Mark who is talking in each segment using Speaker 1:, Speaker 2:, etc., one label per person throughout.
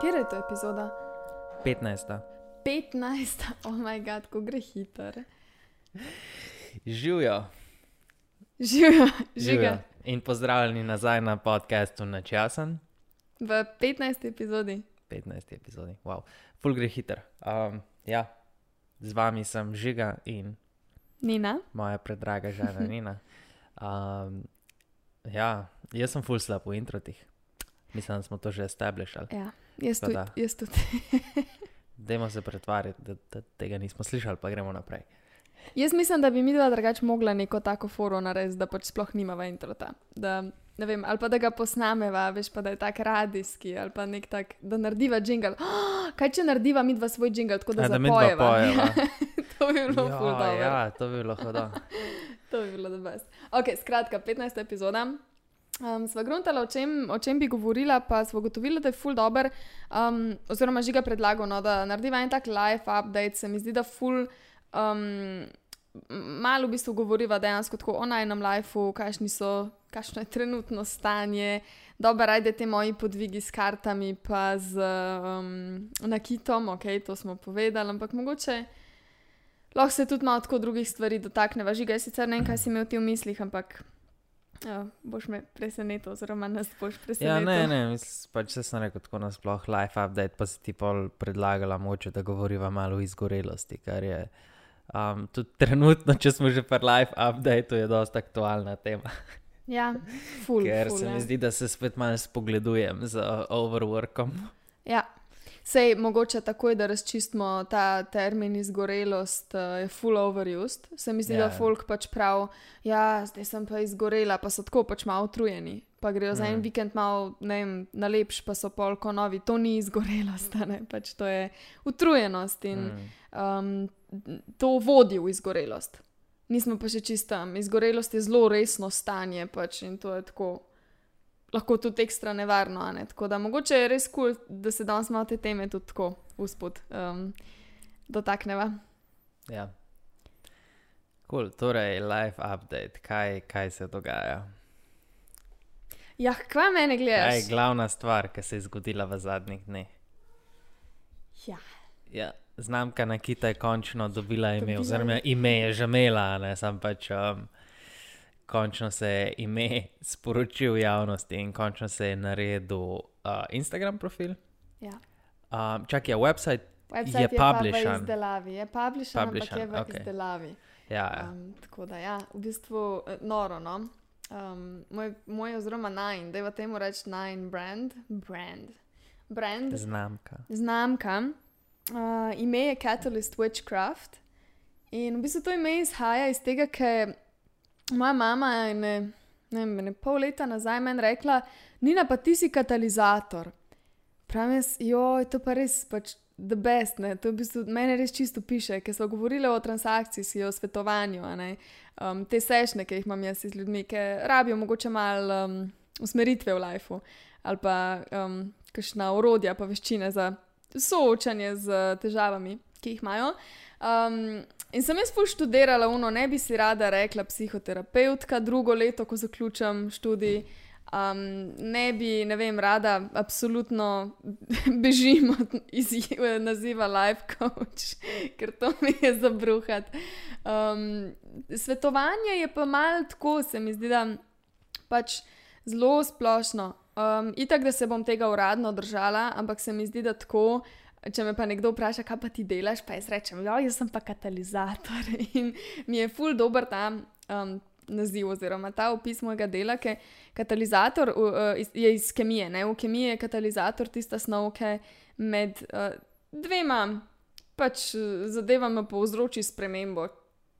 Speaker 1: Kjer je to epizoda?
Speaker 2: 15.
Speaker 1: 15, oh moj bog, ko gre hiter.
Speaker 2: Živijo.
Speaker 1: Živijo, žiga.
Speaker 2: In pozdravljeni nazaj na podkastu Načasen.
Speaker 1: V 15. epizodi.
Speaker 2: 15. epizodi, wow. Full gre hiter. Um, ja, z vami sem žiga in
Speaker 1: Nina.
Speaker 2: moja predraga žena Nina. Um, ja, jaz sem full slab v introtih. Mislim, da smo to že establishali.
Speaker 1: Ja, jaz tudi. Jaz tudi.
Speaker 2: Dajmo se pretvarjati, da, da tega nismo slišali, pa gremo naprej.
Speaker 1: Jaz mislim, da bi mi dva drugače mogla neko tako foro narediti, da pač sploh nimava introta. Da, vem, ali pa da ga posnameva, veš pa da je tak radijski, ali pa nek tak, da narediva jingle. Oh, kaj če narediva mi dva svoj jingle, tako da
Speaker 2: A, da
Speaker 1: zapojeva?
Speaker 2: pojeva.
Speaker 1: to bi bilo ful
Speaker 2: ja,
Speaker 1: dobro.
Speaker 2: ja, to bi bilo hodo.
Speaker 1: To bi bilo dobro. Ok, skratka, 15. epizoda. Um, sva gruntala, o čem, o čem bi govorila, pa smo ugotovili, da je full dober, um, oziroma žiga predlagal, no, da narediva en tak live update. Se mi zdi, da full um, malo v bistvu govoriva dejansko tako o najnem lifeu, kakšni so, kakšno je trenutno stanje. Dobro, ajde te moji podvigi s kartami, pa z um, nakitom, ok, to smo povedali, ampak mogoče. Lahko se tudi malo tako drugih stvari dotakneva. Žiga, jaz sicer ne vem, kaj si imel ti v mislih, ampak ja, boš me presenetil, oziroma nas boš
Speaker 2: Ja,
Speaker 1: presenetil.
Speaker 2: ne, ne, mislim, pač se sem rekel tako nasploh, life update, pa si ti pol predlagala moče, da govoriva malo o izgorelosti, kar je um, tudi trenutno, če smo že pri life updateu, je dosta aktualna tema.
Speaker 1: Ja, ful,
Speaker 2: ker
Speaker 1: ful,
Speaker 2: se
Speaker 1: ja.
Speaker 2: mi zdi, da se spet malo spogledujem z uh, overworkom.
Speaker 1: Ja. Sej mogoče takoj, da razčistimo ta termin izgorelost, uh, je full overused. Se mi zdi,
Speaker 2: Ja.
Speaker 1: da folk pač prav, ja, zdaj sem pa izgorela, pa so tako pač malo utrujeni. Pa grejo za en
Speaker 2: Mm.
Speaker 1: vikend malo, ne vem, na lepš, pa so polko novi. To ni izgorelost, ne, pač to je utrujenost in
Speaker 2: Mm.
Speaker 1: um, to vodi v izgorelost. Nismo pa še čistam. Izgorelost je zelo resno stanje pač in to je tako. Lahko tudi ekstra nevarno, ne? tako da mogoče je res kul, cool, da se danes malo te teme tudi tako uspod um, dotakneva.
Speaker 2: Ja. Cool, torej, life update, kaj, kaj se dogaja?
Speaker 1: Ja, kva mene
Speaker 2: Kaj
Speaker 1: gledaš?
Speaker 2: je glavna stvar, ki se je zgodila v zadnjih dneh?
Speaker 1: Ja.
Speaker 2: Ja, znamka Nakita je končno dobila ime,
Speaker 1: Dobila
Speaker 2: oziroma ime je že imela, ne sam pač. Um, končno se je ime sporočil javnosti in končno se je naredil uh, Instagram profil.
Speaker 1: ja.
Speaker 2: Um, čak je website,
Speaker 1: Website
Speaker 2: Je
Speaker 1: je, je pa v izdelavi, je publishan, ampak
Speaker 2: Publishan,
Speaker 1: je v
Speaker 2: okej.
Speaker 1: izdelavi.
Speaker 2: ja, ja.
Speaker 1: Um, tako da, ja, v bistvu eh, noro. No? Um, moj, moj, oziroma nine, da je v temu reči nine brand, brand, brand
Speaker 2: znamka.
Speaker 1: znamka. Uh, ime je Catalyst Witchcraft. In v bistvu to ime izhaja iz tega, ker moja mama je ne, ne, vem, ne pol leta nazaj meni rekla, Nina, pa ti si katalizator. Pravim, jaz, joj, to pa res pač the best, ne? to v bistvu meni res čisto piše, ker smo govorili o transakciji, o svetovanju, um, te sešne, ki jih imam jaz z ljudmi, ki rabijo mogoče malo um, usmeritve v lifeu ali pa um, kakšna orodja, pa veščine za soočanje z težavami, ki jih imajo. Um, in sem jaz pol študirala, uno, ne bi si rada rekla psihoterapeutka, drugo leto, ko zaključam študij. Um, ne bi, ne vem, rada, absolutno bežim od naziva life coach, ker to mi je za bruhat. Um, svetovanje je pa malo tako, se mi zdi, da pač zelo splošno. Um, itak, da se bom tega uradno držala, ampak se mi zdi, da tako. Če me pa nekdo vpraša, kaj pa ti delaš, pa jaz rečem, ja, jaz sem pa katalizator. In mi je ful dobr ta um, naziv oziroma ta opis mojega dela, ker katalizator uh, je iz kemije. Ne? V kemiji je katalizator tista snov, ki med uh, dvema pač, zadevama povzroči spremembo.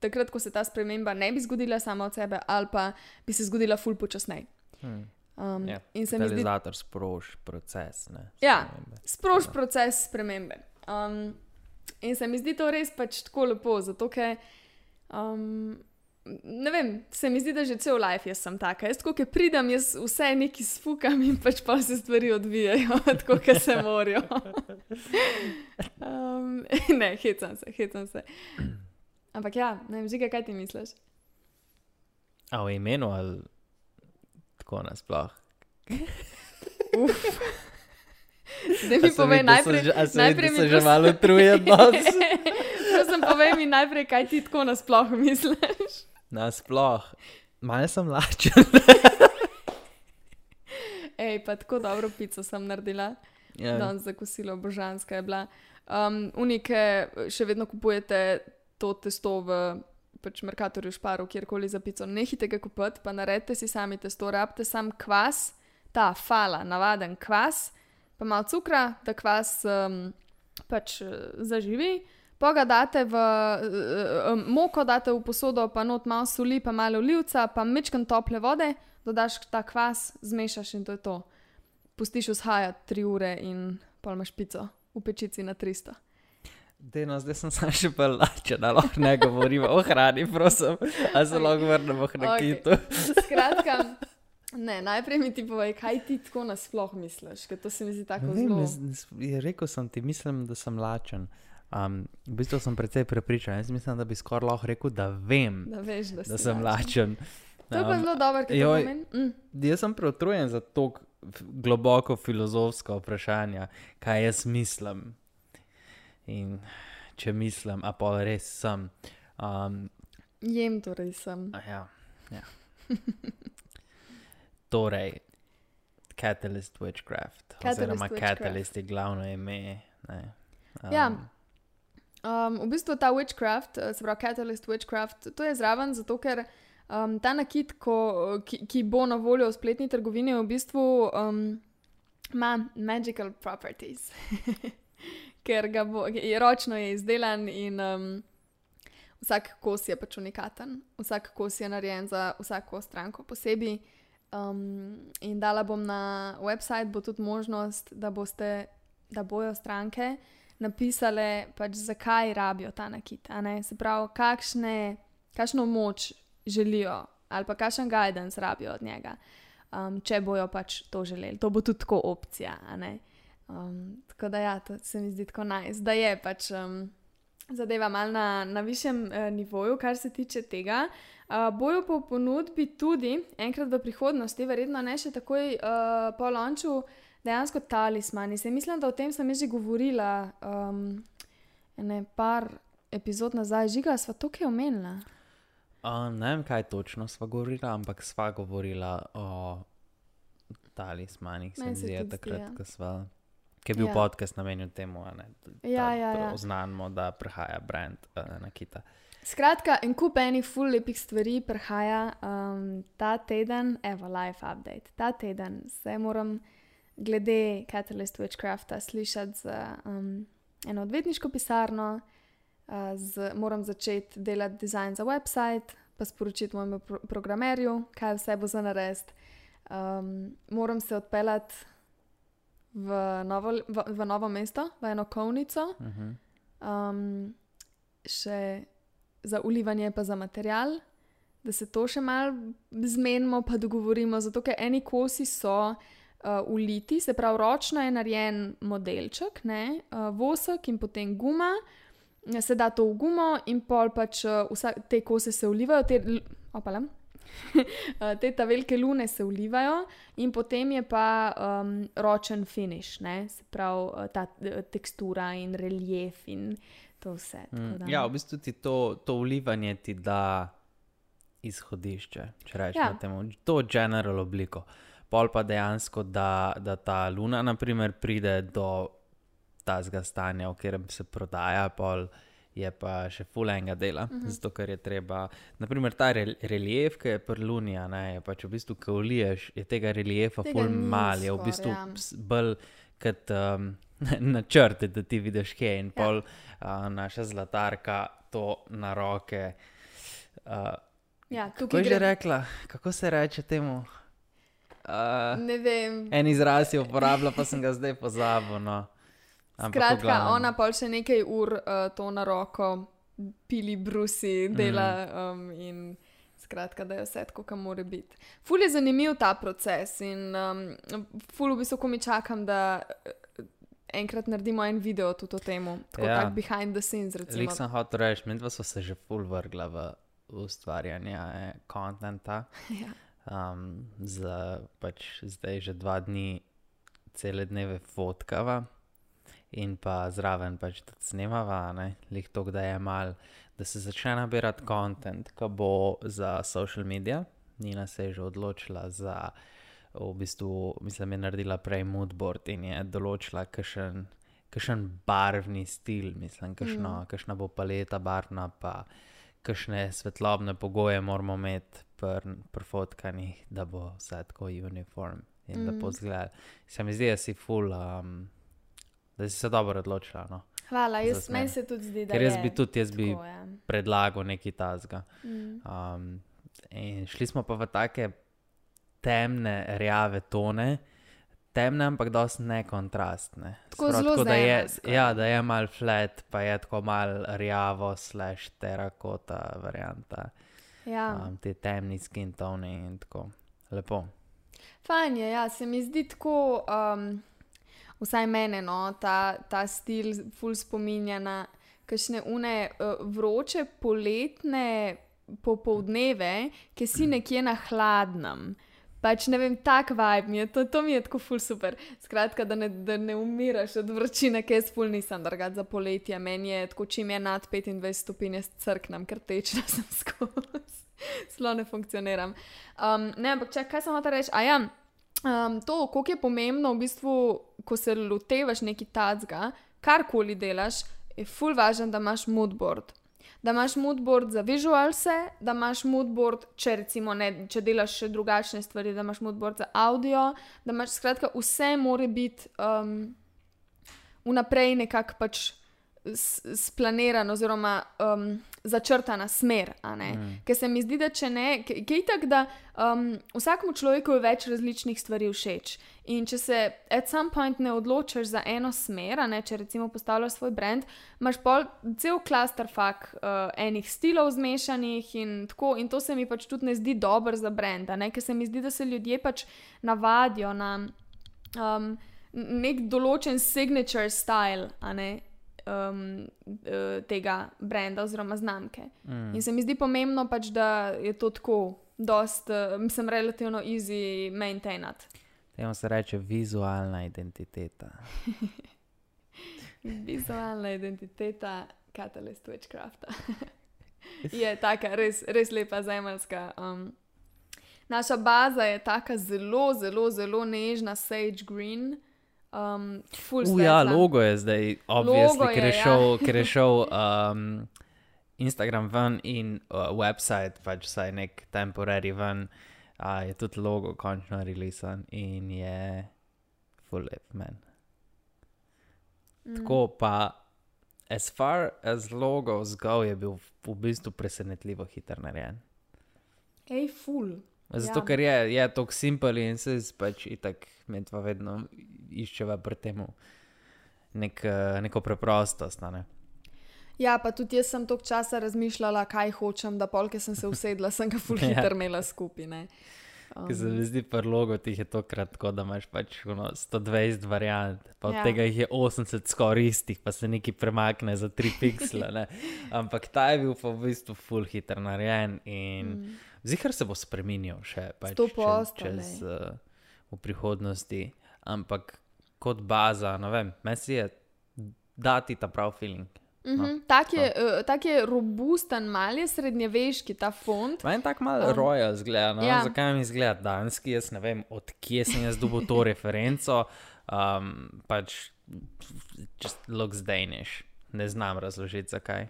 Speaker 1: Takrat, ko se ta sprememba ne bi zgodila sama od sebe, ali pa bi se zgodila ful počasneje.
Speaker 2: Hmm.
Speaker 1: Um,
Speaker 2: Ja,
Speaker 1: in se mi zdi,
Speaker 2: Katalizator sproži proces. Ne,
Speaker 1: Ja.
Speaker 2: spremembe.
Speaker 1: sproži
Speaker 2: Tako
Speaker 1: proces spremembe. Um, in se mi zdi to res pač tako lepo, zato ker. Um, Ne vem, se mi zdi, da že cel life jaz sem taka. Jaz, ko pridem, jaz vse neki sfukam in pač pa se stvari odvijajo, tako kot se morajo. um, ne, hecam se, hecam se. Ampak ja, ne vem, žiga, kaj ti misliš?
Speaker 2: A v imenu ali tako nasploh?
Speaker 1: Uf. Zdaj mi povej najprej.
Speaker 2: Najprej mi se že malo truje odnos.
Speaker 1: Prosim, povej mi najprej, kaj ti tako nasploh misliš.
Speaker 2: Nasploh, malo sem lačen.
Speaker 1: Ej, pa tako dobro pico sem naredila.
Speaker 2: Ja.
Speaker 1: Danes za kosilo, božanska je bila. Um, unike še vedno kupujete to testo v pač Merkatorju, Šparu, kjerkoli za pico. Nehite ga kupiti, pa naredite si sami testo, rabite sam kvas, ta fala, navaden kvas, pa malo cukra, da kvas um, pač eh, zaživi. Pa ga date v uh, moko, date v posodo, pa not malo soli, pa malo olivca, pa mečkam tople vode, dodaš ta kvas, zmešaš in to je to. Pustiš vzhajati tri ure in pol imaš pico v pečici na 300.
Speaker 2: Deno, zdaj sem se še pa lačen, da lahko ne govorimo o hrani, prosim, a se lahko vrnemo k nakitu.
Speaker 1: Okay. Skratka, ne, najprej mi ti povej, kaj ti tako nasploh misliš, ker to se mi zdi tako
Speaker 2: vem,
Speaker 1: zelo.
Speaker 2: je rekel sem ti, mislim, da sem lačen. Um, v bistvu sem precej prepričan. Jaz mislim, da bi skoraj lahko rekel, da vem,
Speaker 1: Da veš, da,
Speaker 2: da sem lačen.
Speaker 1: To je pa
Speaker 2: Um,
Speaker 1: zelo dobro, ker
Speaker 2: joj.
Speaker 1: pomeni. Mm.
Speaker 2: Jaz sem preutrujen za to globoko filozofsko vprašanje, kaj jaz mislim. In če mislim, a pa res sem. Um,
Speaker 1: Jem torej sem.
Speaker 2: ja, ja. torej, Catalyst Witchcraft,
Speaker 1: Catalyst
Speaker 2: oziroma
Speaker 1: Witchcraft.
Speaker 2: Catalyst je glavno ime. Ne. Um,
Speaker 1: Ja. Um, v bistvu ta witchcraft, eh, se pravi Catalyst Witchcraft, to je zraven, zato ker um, ta nakit, ko, ki, ki bo na voljo v spletni trgovini, v bistvu um, ima magical properties. ker ga bo, je ročno je izdelan in um, vsak kos je pač unikaten, vsak kos je narejen za vsako stranko posebej. Um, in dala bom na website, bo tudi možnost, da, boste, da bojo stranke napisale, pač, zakaj rabijo ta nakit. Se pravi, kakšne, kakšno moč želijo ali pa kakšen guidance rabijo od njega, um, če bojo pač to želeli. To bo tudi opcija. ne. Um, tako da ja, to se mi zdi tako naj. Nice. Da je pač. Um, Zadeva malo na, na višjem eh, nivoju, kar se tiče tega. Uh, bojo pa v ponudbi tudi enkrat v prihodnosti, verjetno ne še takoj uh, po lonču, dejansko talismani. Se mislim, da o tem sem že govorila um, ne par epizod nazaj, žiga, sva to kaj omenila.
Speaker 2: Uh, ne vem, kaj točno sva govorila, ampak sva govorila o talismanih, se mi zdi, takrat,
Speaker 1: ja.
Speaker 2: ko sva. Ki je bil
Speaker 1: Ja.
Speaker 2: podcast namenjen temu, a ne, da
Speaker 1: Ja, ja, ja.
Speaker 2: oznanimo, da prihaja brand uh, na kita.
Speaker 1: Skratka, en kup enih full lepih stvari prihaja um, ta teden, evo, live update. Ta teden se moram glede Catalyst Witchcrafta slišati z um, eno odvetniško pisarno, uh, z, moram začeti delati dizajn za website, pa sporočiti mojemu pro programerju, kaj vse bo za narediti. Um, moram se odpeljati v novo, v, v novo mesto, v eno kovnico.
Speaker 2: Uh -huh.
Speaker 1: Um, še za ulivanje, pa za material, da se to še malo zmenimo, pa dogovorimo. Zato, ker eni kosi so uh, uliti, se pravi, ročno je narejen modelček, ne, uh, vosek in potem guma. Se da to v gumo, in pol pač uh, vsa, te kose se ulivajo, te. Uh, Te ta velike lune se ulivajo, in potem je pa um, ročen finish, ne? se pravi uh, ta eh, tekstura in relief in to vse.
Speaker 2: Mm, ja, v bistvu ti to, to ulivanje ti da izhodišče, če rečemo
Speaker 1: Ja.
Speaker 2: temu, to general obliko. Pol pa dejansko, da, da ta luna, naprimer, pride do tazga stanja, v katerem se prodaja, pol je pa še fulenga dela. Uh
Speaker 1: Mhm.
Speaker 2: -huh. Zato, ker je treba, naprimer, ta re, relief, ki je pri luni, a ne, je pač v bistvu, ko uliješ, je tega reliefa
Speaker 1: Tega
Speaker 2: ful
Speaker 1: ni
Speaker 2: mal, je v bistvu
Speaker 1: ja.
Speaker 2: bolj kot um, načrte, da ti vidiš kje in
Speaker 1: Ja.
Speaker 2: pol uh, naša zlatarka to na roke. Uh,
Speaker 1: Ja,
Speaker 2: Kako je že
Speaker 1: gre.
Speaker 2: rekla, kako se reče temu? Uh,
Speaker 1: Ne vem.
Speaker 2: en izraz je uporabila, pa sem ga zdaj pozabil. No.
Speaker 1: Skratka, ona pa še nekaj ur uh, to na roko pili brusi, dela um, in skratka, da je vse tako, kot mora biti. Ful je zanimiv ta proces in um, ful v bistvu, ko mi čakam, da eh, enkrat naredimo en video tudi o tem, tako
Speaker 2: Ja.
Speaker 1: tak behind the scenes.
Speaker 2: Lik sem hotel reči, mi dva so se že full vrgla v ustvarjanje eh, kontenta.
Speaker 1: Ja.
Speaker 2: Um, za pač zdaj že dva dni cele dneve fotkava in pa zraven pač tudi snemava, ne, lih to, da je mal, da se začne nabirati kontent, ki bo za social medije. Nina se je že odločila za, v bistvu, mislim, je naredila prej moodboard in je določila, kakšen, kakšen barvni stil, mislim, kakšno, mm. kakšna bo paleta barvna, pa kakšne svetlobne pogoje moramo imeti pri pr fotkanjih, da bo vse tako uniform in mm. lepo zgled. Se mi zdi, da si full. Um, da si se dobro odločila. No,
Speaker 1: Hvala, jaz meni se tudi zdi, da
Speaker 2: Ker jaz
Speaker 1: je
Speaker 2: bi tudi jaz bi
Speaker 1: tako, ja.
Speaker 2: predlagal nekaj tasga.
Speaker 1: Mm.
Speaker 2: Um, in šli smo pa v take temne, rjave tone. Temne, ampak dosti nekontrastne.
Speaker 1: Tako
Speaker 2: Sprav,
Speaker 1: zelo
Speaker 2: da je, ja, da je mal flat, pa je tako mal rjavo, slash terakota varianta.
Speaker 1: Ja.
Speaker 2: Um, te temni skin tone in tako. Lepo.
Speaker 1: Fajn je, ja, se mi zdi tako, um, vsaj mene, no, ta, ta stil ful spominja na kakšne une uh, vroče poletne popoldneve, ki si nekje na hladnem. Pač ne vem, tak vibe mi je, to, to mi je tako ful super. Skratka, da ne, da ne umiraš od vročine, ki jaz ful nisem drugač za poletje. Meni je tako, čim je nad 25 stopinj, jaz crknem, ker tečna sem skozi. Zelo ne funkcioniram. Um, ne, ampak če kaj sem hotel reči, a ja. Um, to, koliko je pomembno, v bistvu, ko se lotevaš neki tacga, karkoli delaš, je ful važno, da imaš moodboard. Da imaš moodboard za vizualse, da imaš moodboard, če, recimo, ne, če delaš še drugačne stvari, da imaš moodboard za audio, da imaš skratka vse more biti um, vnaprej nekako pač s- splaniran oziroma um, začrtana smer. Mm. Ker se mi zdi, da če ne, ki je tako, da um, vsakemu človeku je več različnih stvari všeč. In če se at some point ne odločiš za eno smer, ne, če recimo postavljaš svoj brand, imaš pol cel klaster fak uh, enih stilov zmešanih in tako. In to se mi pač tudi ne zdi dobro za brand, ker se mi zdi, da se ljudje pač navadijo na um, nek določen signature style, a ne. Um, eh, tega brenda oziroma znamke. Mm. In se mi zdi pomembno, pač, da je to tako, dost, uh, mislim, relativno easy maintainati.
Speaker 2: Temu se reče vizualna identiteta.
Speaker 1: Vizualna identiteta Catalyst Witchcrafta. je taka res, res lepa zemeljska. Um, naša baza je taka zelo, zelo, zelo nežna, sage green. Um,
Speaker 2: Uh, ja, logo je zdaj, obvisno,
Speaker 1: Logo
Speaker 2: ker je
Speaker 1: je, ja.
Speaker 2: šel, ker je šel um, Instagram ven in uh, website, pač vsaj nek temporary ven, uh, je tudi logo končno releasen in je full lep men.
Speaker 1: Mm.
Speaker 2: Tako pa, as far as logos go, je bil v bistvu presenetljivo hiter narejen.
Speaker 1: Ej, full.
Speaker 2: Zato,
Speaker 1: Ja.
Speaker 2: ker je, je tako simpel in se pač itak med vedno iščeva pri tem nek, eh, neko preprostost. Ne?
Speaker 1: Ja, pa tudi jaz sem toliko časa razmišljala, kaj hočem, da polke sem se usedla, sem ga full
Speaker 2: Ja.
Speaker 1: imela skupaj. ne.
Speaker 2: Ker se mi zdi, pri logo tih je to kratko, da imaš pač ono, 120 variant, pa od
Speaker 1: Ja.
Speaker 2: tega jih je 80 skoraj istih, pa se nekaj premakne za 3 piksle. Ne? Ampak ta je bil pa v bistvu full hiter narejen in mm. zihar se bo spremenil še pač,
Speaker 1: Sto
Speaker 2: čez,
Speaker 1: posto,
Speaker 2: čez uh, v prihodnosti. Ampak kot baza, ne vem, meni si je dati ta prav feeling.
Speaker 1: Uh -huh. tak, je, uh, tak je robusten, mal je srednjeveški ta font.
Speaker 2: Meni tako malo um, royal zgleda. No?
Speaker 1: ja.
Speaker 2: Zakaj mi zgleda danski? Jaz ne vem, odkje sem jaz dobil to referenco. Um, pač, just looks Danish. Ne znam razložiti, zakaj.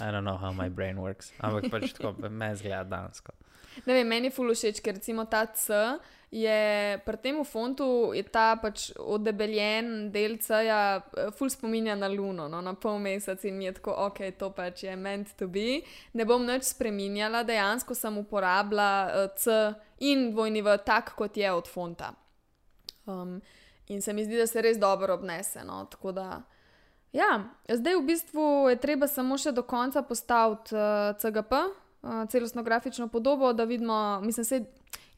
Speaker 2: I don't know how my brain works. Ampak pač tako, meni zgleda dansko.
Speaker 1: Ne vem, meni je fulo všeč, ker recimo ta C je pri tem fontu ta pač odebeljen del C-ja, eh, ful spominja na luno, no, na pol mesec in je tako, ok, to pač je meant to be. Ne bom nič spreminjala, dejansko sem uporabila uh, C in dvojni v tak, kot je od fonta. Um, in se mi zdi, da se res dobro obnese. No, tako da. Ja, zdaj v bistvu je treba samo še do konca postaviti uh, CGP, uh, celostno grafično podobo, da vidimo, mislim, se,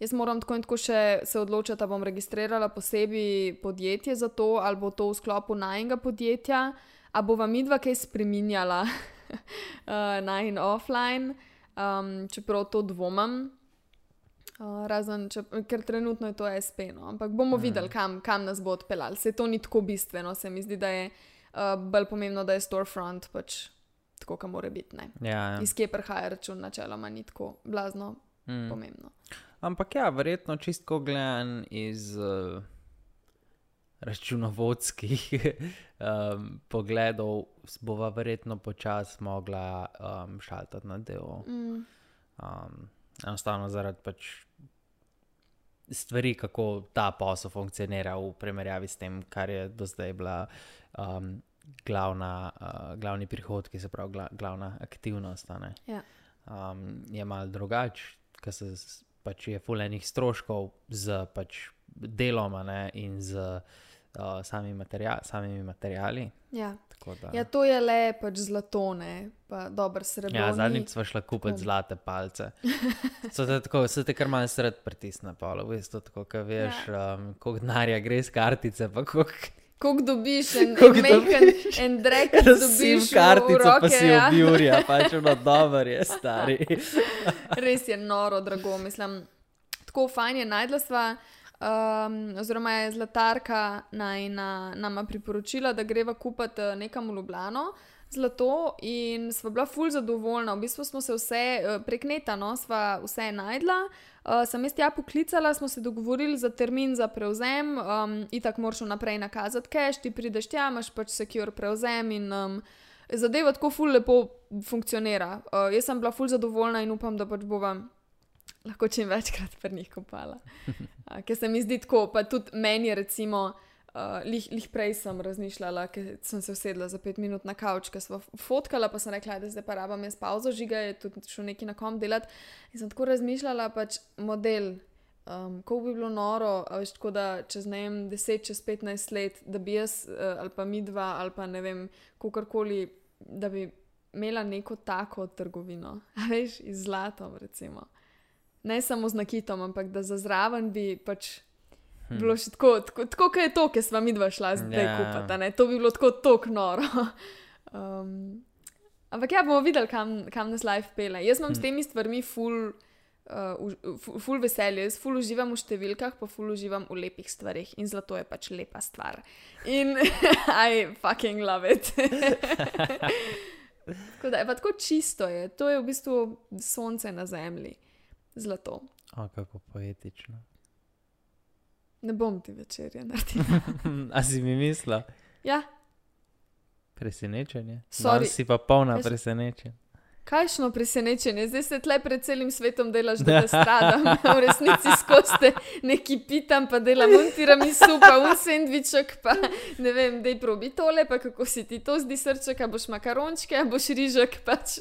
Speaker 1: jaz moram tako in tako še se odločiti, da bom registrirala posebej podjetje za to, ali bo to v sklopu najnega podjetja, a bo vam midva kaj spreminjala uh, na in offline, um, čeprav to dvomim. Uh, razen, če, ker trenutno je to SP, no. ampak bomo mm. videli, kam, kam nas bo odpeljal. Se to ni tako bistveno, se mi zdi, da je uh, bolj pomembno, da je storefront pač tako, kot mora biti.
Speaker 2: Ja, ja.
Speaker 1: Iz kje prihaja račun, načeloma ni tako blazno
Speaker 2: Mm.
Speaker 1: pomembno.
Speaker 2: Ampak ja, verjetno čistko gledan iz uh, računovodskih um, pogledov, bova verjetno počasi mogla um, šaltati na delo.
Speaker 1: Mm.
Speaker 2: Um, enostavno zaradi pač stvari, kako ta posel funkcionira v primerjavi s tem, kar je do zdaj bila um, glavna, uh, glavni prihodki, se pravi gla, glavna aktivnost.
Speaker 1: Ja.
Speaker 2: Um, je mal drugače, ker se pač je fulejnih stroškov z pač delom a ne, in z uh, samimi, materia samimi materiali.
Speaker 1: Ja.
Speaker 2: tako da-
Speaker 1: ja, to je le pač zlatone, pa dober srebro.
Speaker 2: Ja, zadnjič smo šli kupiti zlate palce. So te, tako, se te kar malce sred pritisne, pa v bistvu tako, kaj veš,
Speaker 1: Ja.
Speaker 2: um, koliko denarja gre z kartice, pa koliko
Speaker 1: Koliko dobiš, en, en majhen, en drek,
Speaker 2: sim
Speaker 1: dobiš
Speaker 2: kartico,
Speaker 1: roke,
Speaker 2: pa si
Speaker 1: ja.
Speaker 2: objurja, pač ono dober je stari.
Speaker 1: Res je noro, drago. Mislim, tako fajn je najdla sva. Um, oziroma je zlatarka naj na, nama priporočila, da greva kupiti eh, nekam v Ljubljano zlato in sva bila ful zadovoljna. V bistvu smo se vse eh, prek neta, no, sva vse najdla. Uh, sem jaz tja poklicala, smo se dogovorili za termin za prevzem, um, itak moraš naprej nakazati cache, ti prideš tja, imaš pač secure prevzem in um, zadeva tako ful lepo funkcionira. Uh, jaz sem bila ful zadovoljna in upam, da pač bova lahko čim večkrat pri njih kopala. Uh, ker se mi zdi tako, pa tudi meni recimo. Uh, lih, lih prej sem razmišljala, ker sem se usedla za pet minut na kavč, ker sem fotkala, pa sem rekla, da zdaj pa rabam jaz pauzo, žiga je tudi šel neki na kom delati. In sem tako razmišljala, pač model, um, ko bi bilo noro, veš, tako da čez ne vem, 10, čez 15 let, da bi jaz uh, ali pa mi dva ali pa ne vem, kakorkoli, da bi imela neko tako trgovino, veš, iz zlatom, recimo. Ne samo z nakitom, ampak da za zraven bi pač. Hmm. Bilo še tako, tako, tako kot je to, ki smo mi dva šla zdaj
Speaker 2: Ja.
Speaker 1: yeah. kupiti. a ne. To bi bilo tako tok noro. Um, ampak ja, bomo videli, kam, kam nas life pele. Jaz imam hmm. s temi stvarmi ful, uh, už- fu- ful veselje, jaz ful uživam v številkah, pa ful uživam v lepih stvarih in zlato je pač lepa stvar. In I fucking love it. tako da je pa tako čisto, je. to je v bistvu sonce na zemlji, zlato.
Speaker 2: O, kako poetično.
Speaker 1: Ne bom ti večerja naredila.
Speaker 2: A si mi mislila?
Speaker 1: Ja,
Speaker 2: Presenečenje.
Speaker 1: Sorry.
Speaker 2: Danes si pa polna
Speaker 1: Jaz-
Speaker 2: presenečenja.
Speaker 1: Kakšno presenečenje, zdaj se tle pred celim svetom delaš, da te stradam. V resnici skoste neki pitam, pa delam untiram in supa, un sendviček, pa ne vem, dej probi tole, pa kako si ti to zdi srček, a boš makarončke, a boš rižek, pač.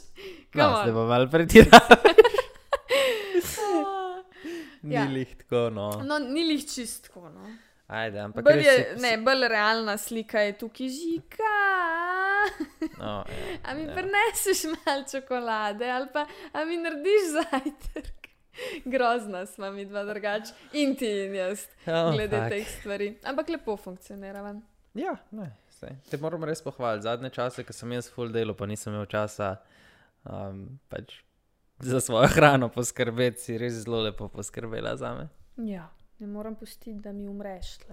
Speaker 2: No,
Speaker 1: come on.
Speaker 2: zdaj bo malo pretirala. Ni
Speaker 1: Ja.
Speaker 2: lih tako, no.
Speaker 1: No, ni lih čistko. No.
Speaker 2: Ajde, ampak
Speaker 1: Bolj je,
Speaker 2: si-
Speaker 1: ne, bolj realna slika je tukaj žika.
Speaker 2: No, ja,
Speaker 1: A mi
Speaker 2: ja.
Speaker 1: prineseš malo čokolade ali pa a mi narediš zajtrk. Grozna smo mi dva drugač in ti in jaz,
Speaker 2: Oh,
Speaker 1: glede
Speaker 2: fuck.
Speaker 1: teh stvari. Ampak lepo funkcionirava.
Speaker 2: Ja, ne, sej. Te moram res pohvaliti. Zadnje čase, ko sem jaz full delo, pa nisem imel časa um, pač za svojo hrano poskrbeti, si res zelo lepo poskrbela za me.
Speaker 1: Ja, ne moram pustiti, da mi umreš.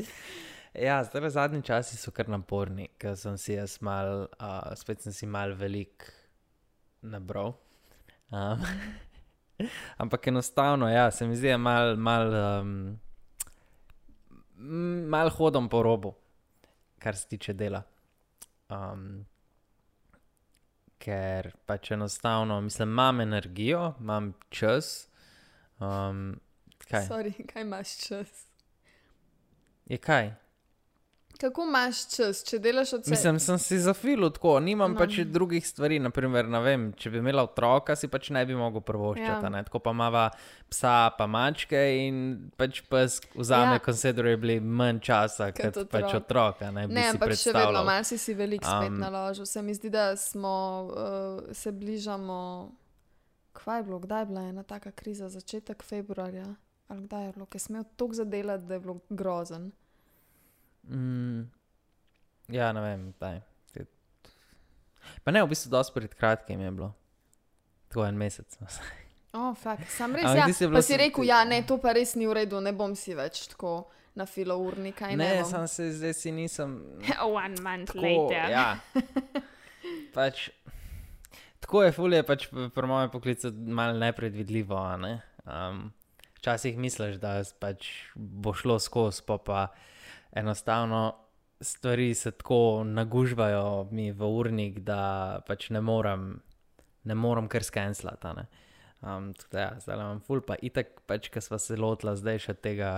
Speaker 2: Ja, zdaj zadnji časi so kar naporni, ker sem si jaz mal, uh, spet sem si mal velik nabral. Um, ampak enostavno, ja, se mi zdi, da mal, mal, um, mal hodom po robu, kar se tiče dela. Um, ker pač enostavno, mislim, imam energijo, imam čas. Um, kaj?
Speaker 1: Sorry, kaj imaš čas?
Speaker 2: Je kaj?
Speaker 1: Kako imaš čas, če delaš od sebe?
Speaker 2: Mislim, sem si zafilil tako, nimam
Speaker 1: No.
Speaker 2: pač drugih stvari. Naprimer, vem, če bi imela otroka, si pač ne bi mogel prvoščati.
Speaker 1: Ja.
Speaker 2: Tako pa imamo psa, pa mačke in pač pes vzame
Speaker 1: Ja.
Speaker 2: considerably manj časa
Speaker 1: Kot
Speaker 2: kot pač
Speaker 1: otrok.
Speaker 2: otroka. Ne,
Speaker 1: Ne, ampak še vedno, malo si veliko spet um, naložil. Se mi zdi, da smo uh, se bližamo. Kvaj je bilo, kdaj je bila ena taka kriza, začetek februarja? Ali kdaj je bilo, ker sem imel toliko zadelati, da je bilo grozen.
Speaker 2: Mm, ja, ne vem, daj. Pa ne, v bistvu dosti pred kratkim je bilo. tako en mesec.
Speaker 1: Oh, fakt, sam res.
Speaker 2: Ampak
Speaker 1: Ja.
Speaker 2: si
Speaker 1: Pa si rekel, ja, ne, to pa res ni v redu, ne bom si več tako na filo urnika. in
Speaker 2: Ne,
Speaker 1: bom.
Speaker 2: sem se zdaj si nisem.
Speaker 1: One month
Speaker 2: Tako,
Speaker 1: later.
Speaker 2: ja. pač, tako je, fulje pač p- pri mojem poklicu malo nepredvidljivo. Ne? Um, včasih misliš, da pač bo šlo skozi, pa pa enostavno stvari se tako nagužvajo mi v urnik, da pač ne morem, ne morem kar skenslati. Um, tako da ja, zdaj imam ful, pa itak, pač, ker smo se lotili zdaj še tega.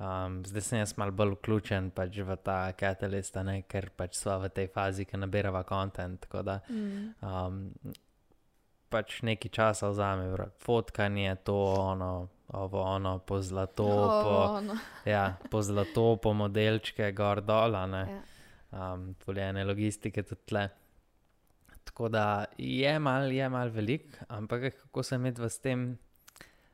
Speaker 2: Um, zdaj sem jaz malo bolj vključen pač v ta katalist, a ne, ker pač smo v tej fazi, ki nabiramo kontent. Tako da um, pač nekaj časa vzame, fotkanje, to, ono, ovo, ono, po zlato,
Speaker 1: Oh,
Speaker 2: po,
Speaker 1: no.
Speaker 2: ja, po zlato, po modelčke, gor dol, ne,
Speaker 1: Ja.
Speaker 2: um, poljene logistike tudi tle. Tako da je mal, je mal velik, ampak kako se med s tem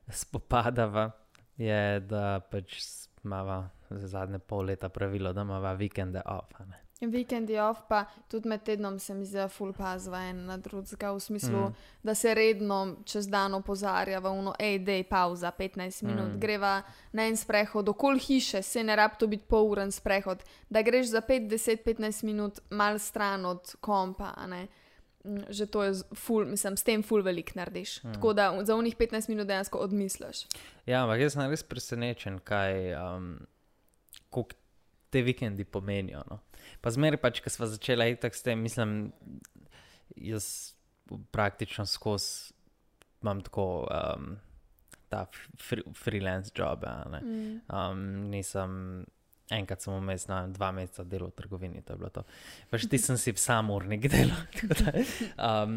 Speaker 2: spopadava, je, da pač imamo za zadnje pol leta pravilo, da imamo vikende off. ne.
Speaker 1: Vikendi off, pa tudi med tednom se mi zdi, da full pazva en na drugega, v smislu,
Speaker 2: Mm.
Speaker 1: da se redno čez dan opozarjava, uno, ej, dej, pauza, 15 minut,
Speaker 2: Mm.
Speaker 1: greva na en sprehod okoli hiše, se ne rab to biti pol uren sprehod, da greš za 5, 10, 15 minut mal stran od kompa, ne. Mm, Že to je z- ful, mislim, s tem ful velik narediš.
Speaker 2: Mm.
Speaker 1: Mm. Tako da za unih 15 minut dejansko odmisliš.
Speaker 2: Ja, ampak jaz sem res presenečen, kaj um, koliko te vikendi pomenijo. No. Pa zmeraj, pač, ko smo začeli itak s tem, mislim, jaz praktično skozi imam tako um, ta fri, freelance job. a ne.
Speaker 1: Mm.
Speaker 2: Um, nisem. Enkrat sem vmes na dva meseca delal v trgovini, to je bilo to. Pač ti sem si sam urnik delal. tako da, Um,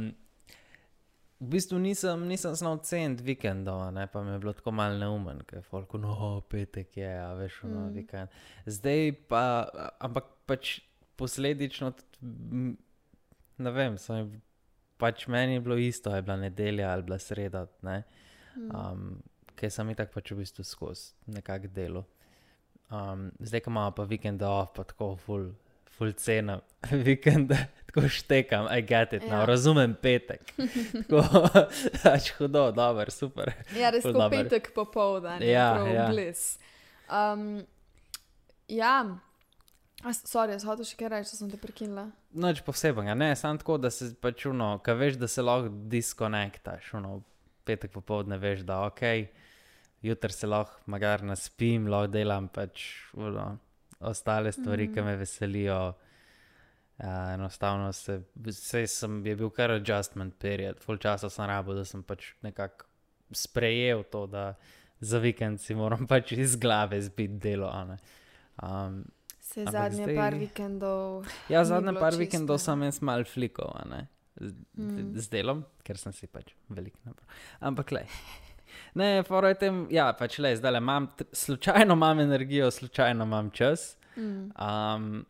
Speaker 2: v bistvu nisem, nisem znal ceniti vikendov, ne, pa mi je bilo tako malo neumen, ker je folk, no, petek je, a veš, no,
Speaker 1: Mm.
Speaker 2: vikend. Zdaj pa, ampak pač posledično, tudi, ne vem, sem, pač meni je bilo isto, je bila nedelja ali bila sreda, ne,
Speaker 1: Mm.
Speaker 2: um, ker sem itak pač v bistvu skozi nekak delo. Um, zdaj, ko imamo pa vikende off, pa tako full, full cena vikende, tako štekam, I get it, ja. no,
Speaker 1: Ja.
Speaker 2: razumem petek. Tako, pač hudo, dober, super.
Speaker 1: Ja, res
Speaker 2: dober.
Speaker 1: petek popoldan,
Speaker 2: Ja,
Speaker 1: prav
Speaker 2: ja.
Speaker 1: bliss. Um, ja, sorry, jaz hotel še kaj reči, da sem te prekinila.
Speaker 2: Noč posebnega, ne, samo tako, da se pač uno, ka veš, da se lahko diskonektaš, uno, petek popovdne veš, da ok, jutri se lahko magar naspim, lahko delam pač uno, ostale stvari, mm. ki me veselijo. Uh, enostavno se, sej sem, je bil kar adjustment period, full časa sem rabo, da sem pač nekako sprejel to, da za vikend si moram pač iz glave zbiti delo. Um,
Speaker 1: Se zadnje
Speaker 2: zdaj-
Speaker 1: par vikendov.
Speaker 2: Ja, zadnje par
Speaker 1: čisto,
Speaker 2: vikendov sem jaz mal flikov, a ne. Z,
Speaker 1: Mm.
Speaker 2: z delom, ker sem si pač velik naprav. Ampak le. Ne, fora je tem, ja, pač le, zdaj le imam, slučajno imam energijo, slučajno imam čas.
Speaker 1: Mm.
Speaker 2: Um,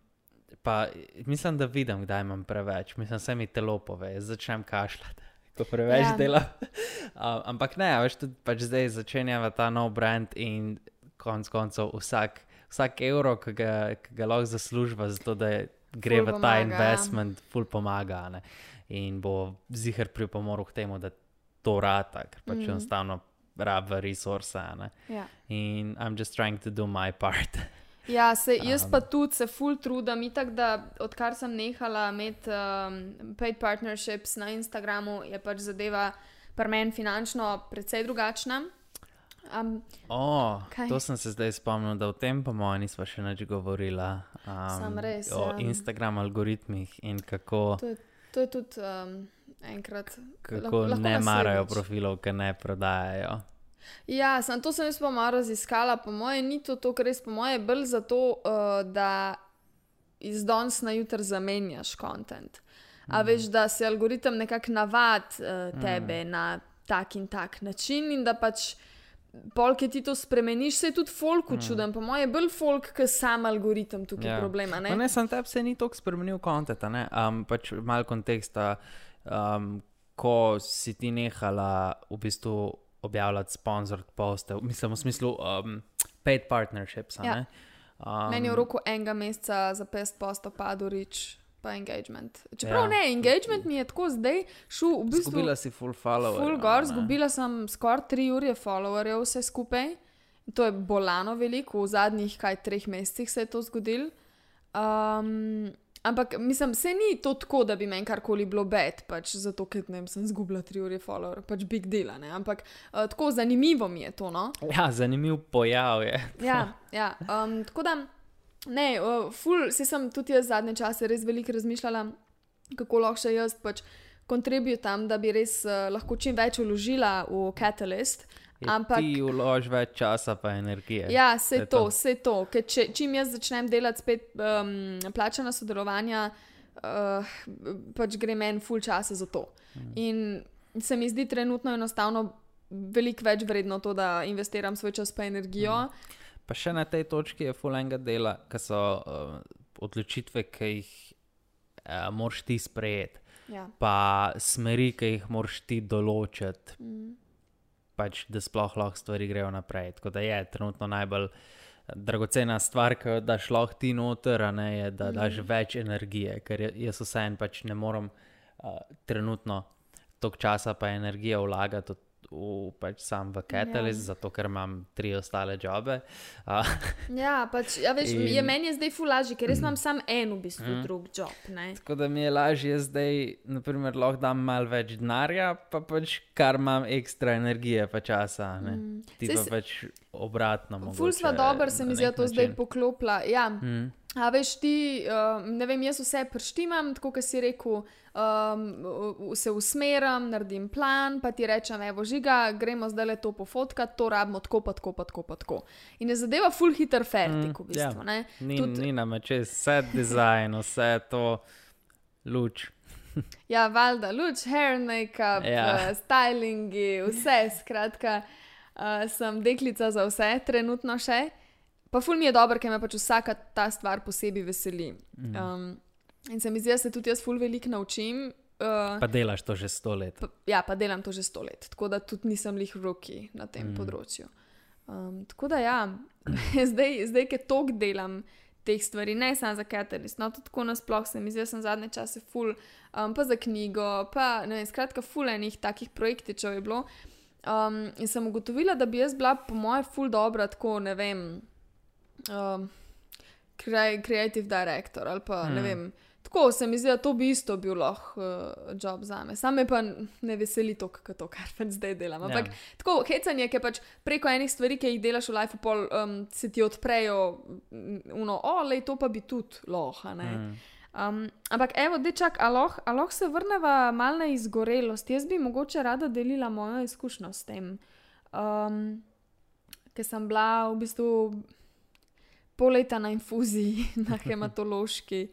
Speaker 2: pa mislim, da vidim, kdaj imam preveč, mislim, se mi telo pove, začnem kašljati. Ko preveč ja. Delam. um, ampak ne, veš, tudi pač zdaj začenjava ta nov brand in konc koncev vsak, vsak evro, ki ga, ki ga lahko zasluživa, zato da gre
Speaker 1: Ful
Speaker 2: v ta
Speaker 1: pomaga,
Speaker 2: investment, ful pomaga. Ne? In bo zihar pripomoril k temu, da to rata, ker pač mm. Enostavno raba resurse. a ne.
Speaker 1: Ja.
Speaker 2: In I'm just trying to do my part.
Speaker 1: Ja, se, jaz
Speaker 2: Um.
Speaker 1: pa tudi se full trudim, itak da odkar sem nehala imeti um, paid partnerships na Instagramu, je pač zadeva pri meni finančno precej drugačna. Um,
Speaker 2: Oh,
Speaker 1: Kaj?
Speaker 2: to sem se zdaj spomnil, da o tem, po mojem, nismo še nič govorila. Um,
Speaker 1: Samo res,
Speaker 2: O
Speaker 1: ja.
Speaker 2: Instagram algoritmih in kako,
Speaker 1: to, je, to je tudi um, enkrat.
Speaker 2: kako
Speaker 1: lahko
Speaker 2: ne marajo profilov, ki ne prodajajo.
Speaker 1: Ja, sem to sem jaz pa malo raziskala, po mojem, ni to, to kar res po mojem, bolj zato, uh, da iz danes na jutr zamenjaš kontent. A veš, da se algoritem nekako navad uh, tebe mm. na tak in tak način in da pač. Pol, ki ti to spremeniš, se je tudi folk učuden. Po mojem, je bolj folk, ki sam algoritem tukaj
Speaker 2: Ja.
Speaker 1: ja. problema. Ne?
Speaker 2: Ne, ne sem tebi se ni toliko spremenil kontent, a ne? um, pač malo konteksta. Um, ko si ti nehala v bistvu objavljati sponsored poste, mislim v smislu um, paid partnerships.
Speaker 1: Ja.
Speaker 2: ne? Um,
Speaker 1: Meni je v roku enega meseca za pest posto padel rič pa engagement. Čeprav
Speaker 2: Ja.
Speaker 1: ne, engagement mi je tako zdaj šel v bistvu.
Speaker 2: Zgubila si full follower.
Speaker 1: Full gor, zgubila sem skoraj 3 ure followerjev, vse skupaj. To je bolano veliko, v zadnjih kaj treh mesecih se je to zgodilo. Um, ampak mislim, se ni to tako, da bi meni karkoli bilo bed, pač zato ker ne vem, sem zgubila 3 ure followerjev, pač big deal, ne? ampak uh, tako zanimivo mi je to. No?
Speaker 2: Ja, zanimiv pojav je.
Speaker 1: Ja, ja. Um, tako da, ne, uh, ful, se sem tudi jaz zadnje čase res veliko razmišljala, kako lahko še jaz pač kontributam, da bi res uh, lahko čim več uložila v Catalyst. Ampak,
Speaker 2: Ti vložiš več časa pa energije.
Speaker 1: ja, se to,
Speaker 2: to.
Speaker 1: vse to. Ker če, čim jaz začnem delati spet um, plačana sodelovanja, uh, pač gre meni full časa za to.
Speaker 2: Mhm.
Speaker 1: In se mi zdi trenutno enostavno veliko več vredno to, da investiram svoj čas pa energijo.
Speaker 2: Mhm. Pa še na tej točki je fulenga dela, ki so uh, odločitve, ki jih uh, moraš ti sprejeti,
Speaker 1: Ja.
Speaker 2: pa smeri, ki jih moraš ti določiti,
Speaker 1: Mm.
Speaker 2: Pač, da sploh lahko stvari grejo naprej. Tako da je trenutno najbolj eh, dragocena stvar, ki jo daš lahko ti noter, ne, je, da daš več energije, ker jaz vseeno pač ne morem uh, trenutno toliko časa pa energije vlagati. v- V, pač sam v Catalyst, ja. zato ker imam tri ostale jobe. Uh,
Speaker 1: Ja, pač, ja, veš,
Speaker 2: In-
Speaker 1: je, meni je zdaj fulaži, ker res imam samo en, v bistvu, mm. drug job. Ne?
Speaker 2: Tako da mi je lažje zdaj, naprimer, lahko dam malo več denarja, pa pač kar imam ekstra energije, pa časa. Mm. Ti
Speaker 1: Saj
Speaker 2: pa
Speaker 1: se-
Speaker 2: pač obratno.
Speaker 1: Ful sva dobro, se mi zdi, da
Speaker 2: nek
Speaker 1: to zdaj poklopila. Ja.
Speaker 2: Mm.
Speaker 1: A veš, ti, uh, ne vem, jaz vse prštimam, tako kot si rekel, um, se usmerim, naredim plan, pa ti rečem, evo, žiga, gremo zdaj le to pofotkati, to rabimo tako, pa tako, pa tako, pa tako. In je zadeva full hitter fertik, v bistvu.
Speaker 2: ja.
Speaker 1: ne.
Speaker 2: Ni,
Speaker 1: Tudi-
Speaker 2: ni nam čez vse dizajn, vse to luč.
Speaker 1: Ja, valjda, luč, hair, make-up,
Speaker 2: Ja.
Speaker 1: ja. uh, stylingi, vse, skratka, uh, sem deklica za vse, trenutno še. Pa ful mi je dobro, ker me pač vsaka ta stvar posebej veseli. Um, in se mi zdi, da se tudi jaz ful veliko naučim. Uh,
Speaker 2: Pa delaš to že sto let.
Speaker 1: pa, ja, pa delam to že sto let, tako da tudi nisem lih roki na tem mm. področju. Um, tako da ja, zdaj, zdaj ki tok delam teh stvari, ne samo za Catalyst, no tako nasploh se mi zdi, da sem zadnje čase full, um, pa za knjigo, pa ne vem, skratka, full enih takih projektičev je bilo. Um, in sem ugotovila, da bi jaz bila, po mojem, full dobra, tako ne vem, um, cre- creative director ali pa hmm. ne vem. Tako se mi zdi, da to bi isto bil lahko uh, job za me. Sam me pa ne veseli to, kako to, kar pač zdaj delam. Ampak
Speaker 2: Ja.
Speaker 1: ja. tako hecanje, ki pač preko enih stvari, ki jih delaš v life, pol um, se ti odprejo, mm, uno, o, le to pa bi tudi lahko. Mm. Um, ampak, evo, dečak, a lahko a lahko se vrneva malo na izgorelost. Jaz bi mogoče rada delila mojo izkušnjo s tem. Um, ker sem bila v bistvu pol leta na infuziji, na hematološki.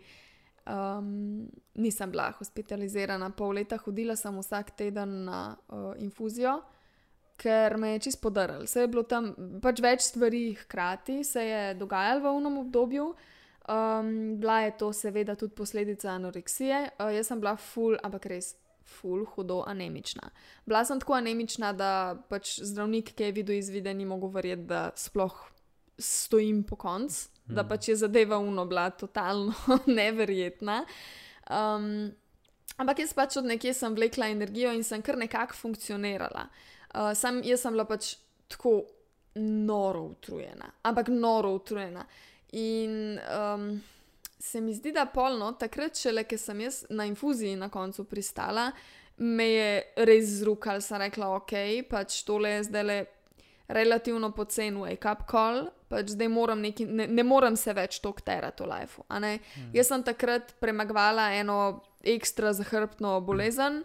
Speaker 1: Um, nisem bila hospitalizirana, pol leta hodila sem vsak teden na uh, infuzijo, ker me je čist podaril. Se je bilo tam pač več stvari hkrati, se je dogajalo v unom obdobju. Um, bila je to seveda tudi posledica anoreksije. Uh, jaz sem bila full, ampak res full, hudo anemična. Bila sem tako anemična, da pač zdravnik, ki je videl izvide, ni mogel verjeti, da sploh stojim po koncu, da pač je zadeva uno bila totalno neverjetna. Um, ampak jaz pač od nekje sem vlekla energijo in sem kar nekako funkcionirala. Uh, sam jaz sem bila pač tako noro utrujena, ampak noro utrujena. In um, se mi zdi, da polno, takrat šele, ker sem jaz na infuziji na koncu pristala, me je res zrukal, sem rekla, ok, pač tole je zdaj le relativno pocen wake up call, pač zdaj moram neki, ne, ne morem se več tok terati v lifeu. ne. Jaz sem takrat premagvala eno ekstra zahrbtno bolezen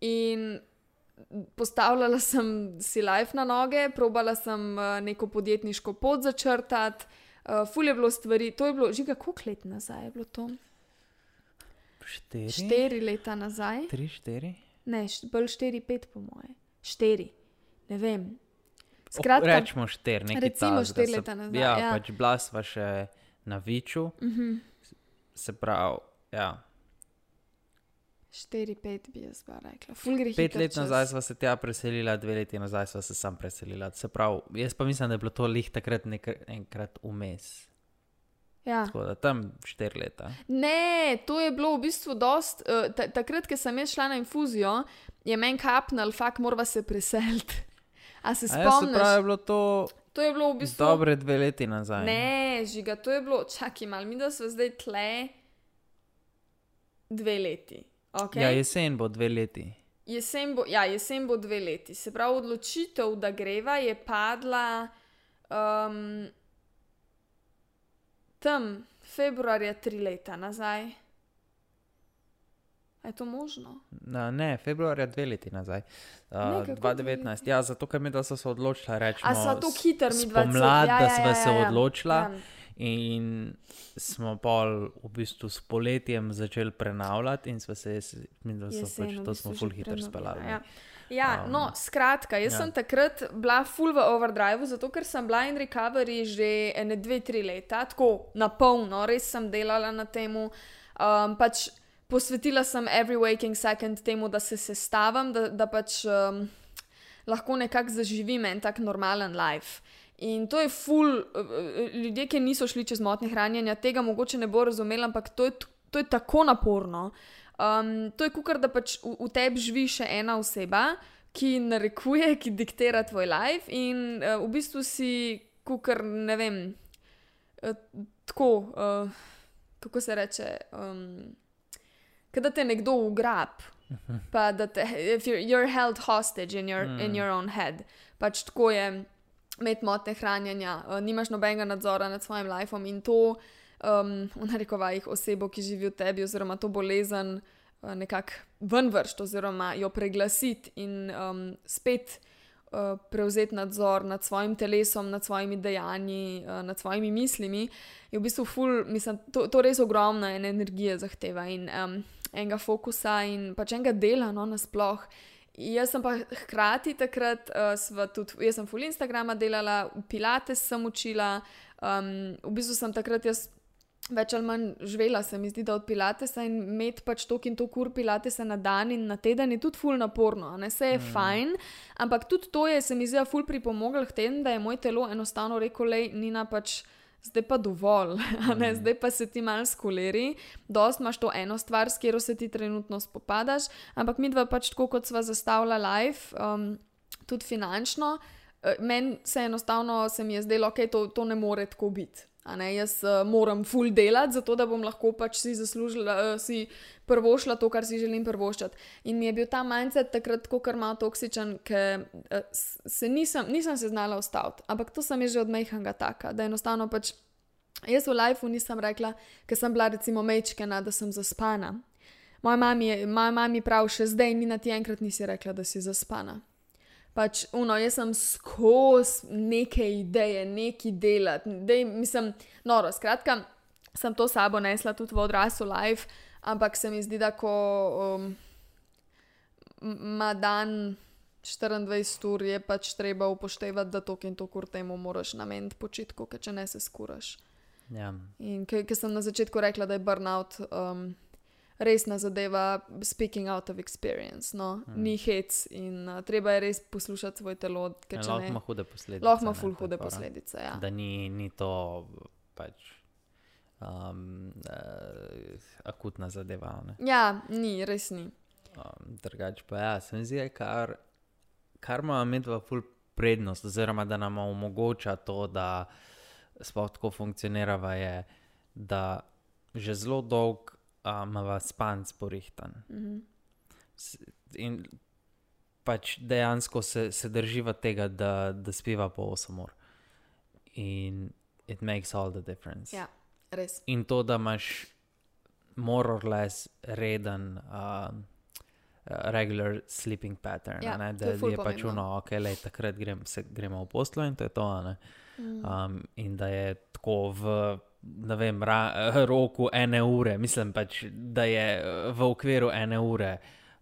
Speaker 1: in postavljala sem si life na noge, probala sem uh, neko podjetniško pot začrtati, uh, ful je bilo stvari, to je bilo, že kako let nazaj je bilo to?
Speaker 2: Štiri?
Speaker 1: Štiri leta nazaj,
Speaker 2: Tri, štiri?
Speaker 1: ne, št- bolj štiri, pet po moje. Štiri, ne vem.
Speaker 2: Oh,
Speaker 1: Skratka,
Speaker 2: Rečemo štiri, nekaj
Speaker 1: recimo
Speaker 2: takega,
Speaker 1: štiri leta nazaj,
Speaker 2: Ja,
Speaker 1: ja.
Speaker 2: pač bila sva še na Viču, uh
Speaker 1: Mhm.
Speaker 2: -huh. se pravi, ja.
Speaker 1: štiri, pet bi jaz pa rekla.
Speaker 2: Pet let
Speaker 1: čas.
Speaker 2: nazaj sva se tja preselila, dve leti nazaj sva se sam preselila. Se pravi, jaz pa mislim, da je bilo to lih takrat nekr, enkrat vmes.
Speaker 1: Ja.
Speaker 2: Tako da tam štiri leta.
Speaker 1: Ne, to je bilo v bistvu dost. Uh, ta, takrat, ko sem jaz šla na infuzijo, je meni kapnil, fakt morava se preseliti. A se
Speaker 2: ja,
Speaker 1: spomniš?
Speaker 2: pravi, je bilo to
Speaker 1: to je bilo v bistvu.
Speaker 2: dobre dve leti nazaj.
Speaker 1: Ne, žiga, to je bilo, čakaj malo, mi da smo zdaj tle dve leti. Okay?
Speaker 2: Ja, jesen bo dve leti.
Speaker 1: Jesen bo, ja, jesen bo dve leti. Se pravi, odločitev, da greva, je padla um, tam februarja tri leta nazaj. Je to možno?
Speaker 2: Na, ne, februarja dve leti nazaj. Uh,
Speaker 1: Ne, kako dve
Speaker 2: 2019. Ja, zato ker mi da so se odločila reči.
Speaker 1: A sva to hiter mi dva
Speaker 2: Pomlad,
Speaker 1: ja,
Speaker 2: da
Speaker 1: ja,
Speaker 2: sva
Speaker 1: ja,
Speaker 2: se
Speaker 1: ja, ja.
Speaker 2: odločila.
Speaker 1: Ja.
Speaker 2: In smo pol v bistvu s poletjem začeli prenavljati, in smo se, da so
Speaker 1: Jesen,
Speaker 2: pač
Speaker 1: v
Speaker 2: to
Speaker 1: bistvu
Speaker 2: smo
Speaker 1: že
Speaker 2: full hitro speljali.
Speaker 1: Ja, ja
Speaker 2: Um,
Speaker 1: no, skratka, jaz
Speaker 2: ja.
Speaker 1: ja. sem takrat bila full v overdrive, zato ker sem bila in recovery že ene dve, tri leta, tako na polno, res sem delala na tem. Um, pač posvetila sem every waking second temu, da se sestavim, da, da pač um, lahko nekako zaživim en tak normalen life. In to je ful, ljudje, ki niso šli čez motnje hranjenja, tega mogoče ne bo razumeli, ampak to je, to je tako naporno. Um, to je kukar, da pač v, v tebi živi še ena oseba, ki narekuje, ki diktira tvoj life, in uh, v bistvu si kukar, ne vem, uh, tako, uh, kako se reče, um, da te nekdo ugrab. Pa da te, you're, you're held hostage in your, mm. in your own head. Pač tako je imeti motne hranjenja, uh, nimaš nobenega nadzora nad svojim lifeom in to, um, v narekovajih, osebo, ki živi v tebi, oziroma to bolezen, uh, nekako ven vršiti, oziroma jo preglasiti in um, spet uh, prevzeti nadzor nad svojim telesom, nad svojimi dejanji, uh, nad svojimi mislimi, je v bistvu ful, mislim, to, to res ogromno ene energije zahteva in um, enega fokusa in pač enega dela, no, nasploh. Jaz sem pa hkrati takrat, uh, tudi, jaz sem full Instagrama delala, pilates sem učila, um, v bistvu sem takrat jaz več ali manj živela, se mi zdi, da od pilatesa in imeti pač tok in tok ur pilatesa na dan in na teden je tudi full naporno, ne se je mm. fajn, ampak tudi to je, se mi zdi, da full pripomoglo k temu, da je moj telo enostavno rekel, lej, Nina pač. Zdaj pa dovolj, mm. zdaj pa se ti malo skoleri, dost imaš to eno stvar, s katero se ti trenutno spopadaš, ampak mi dva pač tako, kot sva zastavila life, um, tudi finančno, uh, meni se enostavno se mi je zdelo, da okay, to, to ne more tako biti. Ne, jaz uh, moram full delati, zato da bom lahko pač si zaslužila, uh, si prvošla to, kar si želim prvoščati. In mi je bil ta mindset takrat tako kar malo toksičen, ker uh, se nisem, nisem se znala ustaviti. Ampak to sem že od mehanga taka, da enostavno pač jaz v lifeu nisem rekla, ker sem bila recimo mečkena, da sem zaspana. Moja moja mami pravi še zdaj, ni na ti enkrat nisi rekla, da si zaspana. Pač, uno, jaz sem skozi neke ideje, neki delati, dej, mislim, noro, skratka, sem to sabo nesla tudi v odraslu life, ampak se mi zdi, da ko um, ima dan 24 ur, je pač treba upoštevati, da to in to kur temu moraš nameniti počitku, ker če ne se skuraš.
Speaker 2: Ja.
Speaker 1: In ker sem na začetku rekla, da je burnout um, resna zadeva, speaking out of experience, no? hmm. ni hec in uh, treba je res poslušati svoje telo.
Speaker 2: Ja, lahko
Speaker 1: ne-
Speaker 2: ima hude posledice.
Speaker 1: Lahko ima
Speaker 2: ne,
Speaker 1: ful
Speaker 2: je
Speaker 1: hude posledice. Ja.
Speaker 2: Da ni, ni to pač um, uh, akutna zadeva. ne.
Speaker 1: ja, ni, res ni.
Speaker 2: Um, drugač pa ja, se mi zdi, kar, kar ima medva ful prednost, oziroma da nam omogoča to, da sploh tako funkcionirava, je, da že zelo dolg um, imava spanc porihtan.
Speaker 1: Mhm.
Speaker 2: In pač dejansko se, se drživa tega, da, da spiva po 8 ur. In it makes all the difference.
Speaker 1: Ja, res.
Speaker 2: In to, da imaš more or less reden, uh, regular sleeping pattern.
Speaker 1: Ja,
Speaker 2: ne, da
Speaker 1: je
Speaker 2: je pač uno, ok, lej, takrat grem, se, gremo v poslo in to je to. ne.
Speaker 1: Mm.
Speaker 2: Um, in da je tako v. Ne vem, ra, roku ene ure, mislim pač, da je v okviru ene ure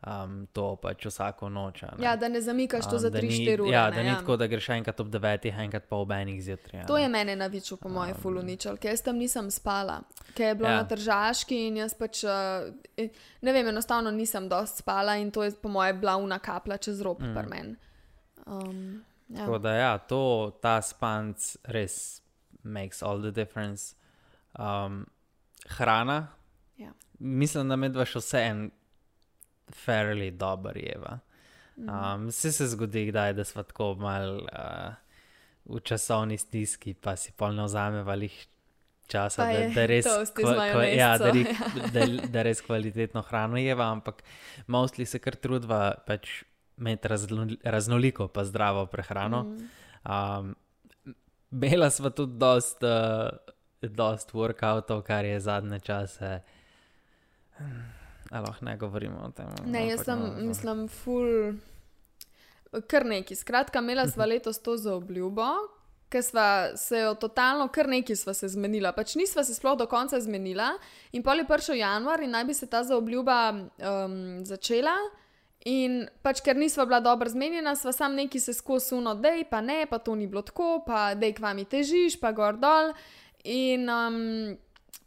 Speaker 2: um, to pač vsako noč. ne.
Speaker 1: Ja, da ne zamikaš to
Speaker 2: Um,
Speaker 1: za
Speaker 2: da
Speaker 1: 3-4
Speaker 2: ni-
Speaker 1: ure.
Speaker 2: Ja,
Speaker 1: ne,
Speaker 2: da ni tako, da greš enkrat ob 9, enkrat pa ob enih zjutraj. a
Speaker 1: To je mene navičil, po mojem, um, fuluničal, ker jaz tam nisem spala, ker je bilo
Speaker 2: Ja.
Speaker 1: ja. na tržaški in jaz pač, uh, ne vem, enostavno nisem dost spala in to je po mojem bila una kapla čez rob mm. par men. Um, ja.
Speaker 2: Tako da, ja, to, ta spanc res makes all the difference. Um, hrana.
Speaker 1: Ja.
Speaker 2: Mislim, da med vaš vse en fairly dober jeva. Um, vse se zgodi, kdaj, da smo tako mal uh, v časovni stiski, pa si polno vzame valih časa, da, da res, kva- ja, da,
Speaker 1: majonezco,
Speaker 2: res, da, da res kvalitetno hrano jeva, ampak mostly se kar trudva pač imeti razno- raznoliko pa zdravo prehrano.
Speaker 1: Mm.
Speaker 2: Um, Bela smo tudi dost, uh, dost workoutov, kar je zadnje čase. Ali lahko ne govorimo o tem?
Speaker 1: Ne, jaz sem,
Speaker 2: no,
Speaker 1: mislim, full, kar neki. Skratka, imela sva letos to za obljubo, ker sva se jo totalno, kar neki sva se zmenila. Pač nisva se sploh do konca zmenila in pol je prišel januar in naj bi se ta zaobljuba um, začela. In pač, ker nisva bila dobro zmenjena, sva sam neki se skozi uno, da je pa ne, pa to ni bilo tako, pa da je k vami težiš, pa gor dol. In um,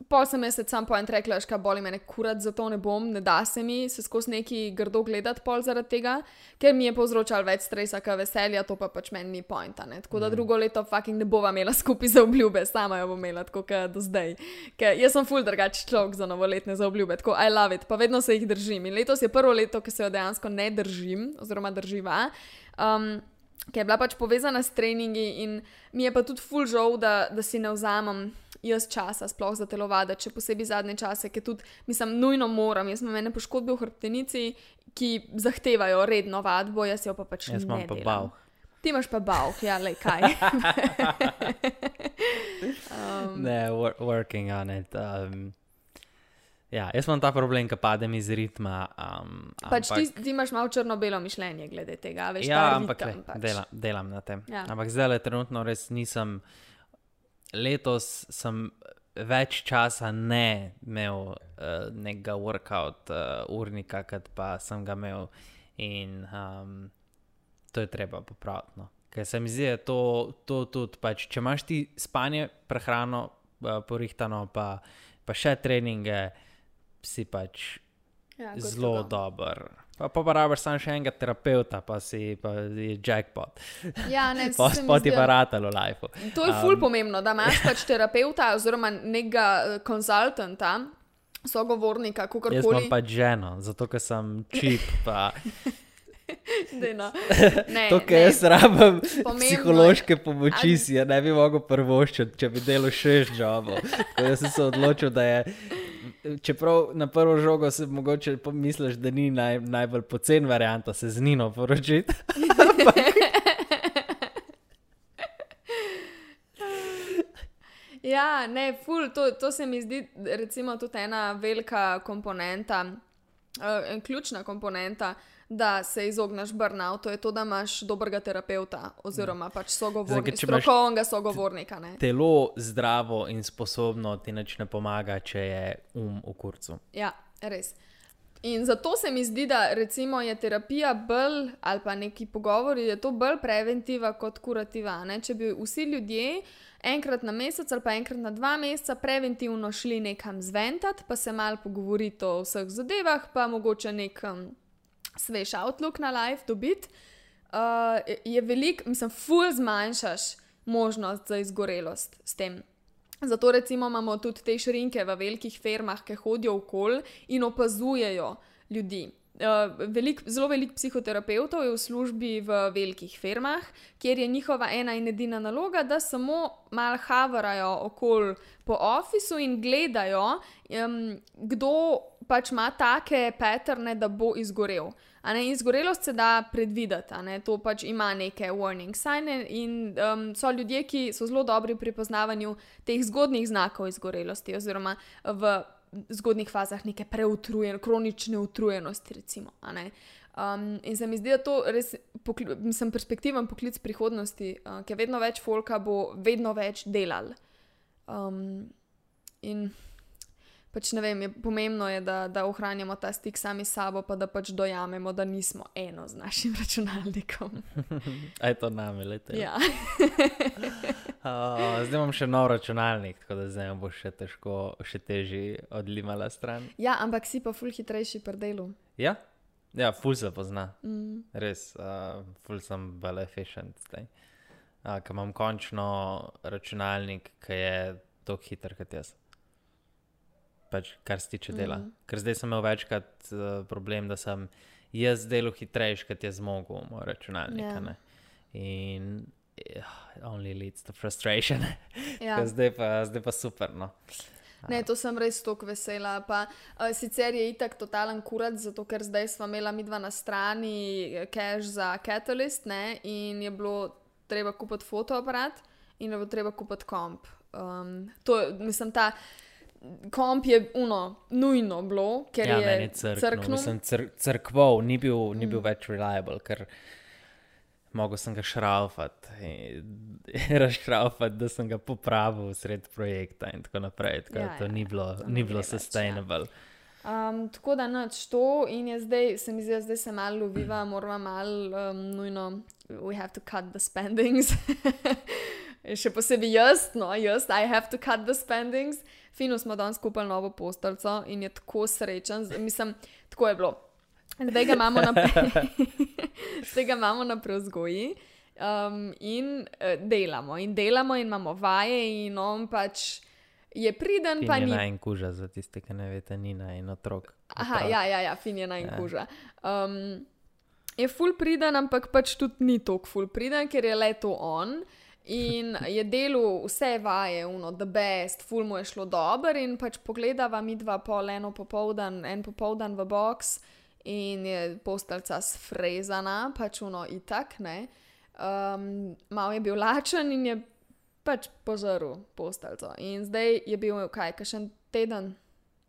Speaker 1: pol sem jaz sam point rekla, ška boli me kurat, zato ne bom, ne da se mi se skozi neki grdo gledati pol zaradi tega, ker mi je povzročal več stresa, kot veselja, to pa pač meni ni pointa. Ne? Tako da drugo leto fucking ne bova imela skupaj za obljube, sama jo bom imela tako kot do zdaj. Ker jaz sem full drugačen človek za novoletne za obljube, tako I love it, pa vedno se jih držim. In letos je prvo leto, ki se jo dejansko ne držim, oziroma drživa. Um, ki je bila pač povezana s treningi, in mi je pa tudi full žal, da, da si ne vzamem jaz časa, sploh za telovaditi, še posebej zadnje čase, ki tudi, mislim, nujno moram. Jaz imam ene poškodbe v hrbtenici, ki zahtevajo redno vadbo, jaz jo pa pač
Speaker 2: Jaz
Speaker 1: ne
Speaker 2: imam pa bav.
Speaker 1: Ti imaš pa bav, ja, le kaj. um,
Speaker 2: Ne, wor working on it. Um, ja, jaz imam ta problem, ki padem iz ritma. Um,
Speaker 1: pač ti,
Speaker 2: ampak-
Speaker 1: ti imaš malo črno-belo mišljenje glede tega, veš,
Speaker 2: Ja,
Speaker 1: ta
Speaker 2: ampak
Speaker 1: ritem
Speaker 2: le,
Speaker 1: pač.
Speaker 2: dela, delam na tem.
Speaker 1: Ja.
Speaker 2: Ampak zdaj le trenutno res nisem. Letos sem več časa ne imel uh, nekega workout uh, urnika, kot pa sem ga imel. In um, to je treba popraviti. No. Ker se mi zdi, da je to, to tudi, pač, če imaš ti spanje, prehrano, uh, porihtano, pa, pa še treninge, si pač
Speaker 1: Ja,
Speaker 2: zelo dober. Pa pa rabiš samo še enega terapeuta, pa si pa je jackpot.
Speaker 1: Ja, ne,
Speaker 2: Pa spoti pa ratalo life.
Speaker 1: To je ful pomembno, da imaš pač terapeuta oziroma nekega eh, konzultanta, sogovornika,
Speaker 2: Jaz
Speaker 1: kakorkoli.
Speaker 2: imam pač ženo, zato ker sem čip. Pa,
Speaker 1: Daj, no. Ne,
Speaker 2: to, kar jaz rabim,
Speaker 1: Pomembno
Speaker 2: psihološke pomoči,
Speaker 1: Ali-
Speaker 2: si je ne bi mogel prvoščiti, če bi delal šest jobov. Tako da sem se odločil, da je. Čeprav na prvo žogo se mogoče pomisliš, da ni naj, najbolj pocen varianta se z Nino poročiti.
Speaker 1: Ja, ne, ful, to, to se mi zdi, recimo, tudi ena velika komponenta, uh, ključna komponenta, da se izogneš burnoutu, je to, da imaš dobrega terapeuta oziroma pač sogovornika, strokovnega sogovornika. Ne.
Speaker 2: Telo zdravo in sposobno ti nič ne pomaga, če je um v kurcu.
Speaker 1: Ja, res. In zato se mi zdi, da recimo je terapija bolj ali pa neki pogovori, je to bolj preventiva kot kurativa. Ne? Če bi vsi ljudje enkrat na mesec ali pa enkrat na dva meseca preventivno šli nekam zventati, pa se mal pogovoriti o vseh zadevah, pa mogoče nek um, svež outlook na life dobiti, uh, je velik, mislim, ful zmanjšaš možnost za izgorelost s tem. Zato recimo imamo tudi te šrinke v velikih firmah, ki hodijo okoli in opazujejo ljudi. Uh, velik, zelo veliko psihoterapevtov je v službi v velikih firmah, kjer je njihova ena in edina naloga, da samo malo havarajo okoli po ofisu in gledajo, um, kdo pač ima take patterne, da bo izgorel. Ne, izgorelost se da predvideti, to pač ima neke warning signs, in um, so ljudje, ki so zelo dobri pri prepoznavanju teh zgodnih znakov izgorelosti, oziroma v zgodnih fazah neke preutrujenosti, kronične utrujenosti. Recimo, um, in se mi zdi, da to res pokli, mislim, perspektiven poklic prihodnosti, uh, ker vedno več folka bo vedno več delal. Um, in pač ne vem, je, pomembno je, da, da ohranjamo ta stik sami s sabo, pa da pač dojamemo, da nismo eno z našim računalnikom.
Speaker 2: Aj to name, lete.
Speaker 1: Ja.
Speaker 2: Uh, zdaj imam še nov računalnik, tako da zdaj bo še težko, še težje odlimala stran.
Speaker 1: ja, ampak si pa ful hitrejši pri delu.
Speaker 2: Ja, ja ful se pozna.
Speaker 1: Mm.
Speaker 2: Res, uh, ful sem bolj efficient zdaj. Uh, Ker imam končno računalnik, ki je tako hiter kot jaz. Pač, kar se tiče dela. Mm. Ker zdaj sem imel večkrat uh, problem, da sem jaz delal hitrejši, kot je zmogel moj računalnik.
Speaker 1: Ja.
Speaker 2: Yeah. In uh, only leads to frustration.
Speaker 1: Ja.
Speaker 2: Zdaj, pa, zdaj pa super. No.
Speaker 1: Ne, to sem res tako vesela. Pa, uh, sicer je itak totalen kurat, zato ker zdaj smo imeli mi dva na strani cache za Catalyst ne, in je bilo treba kupiti fotoaparat in je bilo treba kupiti komp. Um, to, mislim, ta komp je uno, nujno bilo, ker
Speaker 2: Ja,
Speaker 1: je
Speaker 2: crknil.
Speaker 1: crknil.
Speaker 2: Mislim, cr crkval, ni bil, ni bil mm. več reliable, ker mogel sem ga šraufati, razšraufati, da sem ga popravil sred projekta in tako naprej. Tako
Speaker 1: Ja,
Speaker 2: to
Speaker 1: ja,
Speaker 2: ni bilo,
Speaker 1: to
Speaker 2: ni bilo
Speaker 1: gre več, ja.
Speaker 2: sustainable.
Speaker 1: Um, tako da noč to in je zdaj, se mi zdi, da zdaj se malo loviva, moramo malo um, nujno, we have to cut the spendings. Še posebej jaz, no, jaz, I have to cut the spendings. Fino smo danes kupili novo posteljo in je tako srečen, mislim, tako je bilo. Zdaj ga imamo na, zdaj ga imamo na preuzgoji um, in uh, delamo, in delamo, in imamo vaje, in on pač je priden, pa ni
Speaker 2: Nina in kuža, za tiste, ki ne veste, Nina in otrok.
Speaker 1: Aha,
Speaker 2: Otrok.
Speaker 1: ja, ja, ja fin je
Speaker 2: Ja.
Speaker 1: najkuža. Um, je full priden, ampak pač tudi ni tako full priden, ker je le to on. In je delal vse vaje, uno, the best, full mu je šlo dobro. In pač pogledava mi dva pol, eno popoldan, en popoldan v box in je posteljica sfrezana, pač uno itak, ne. Um, mal je bil lačen in je pač pozoril posteljico. In zdaj je bil, kaj, kakšen teden,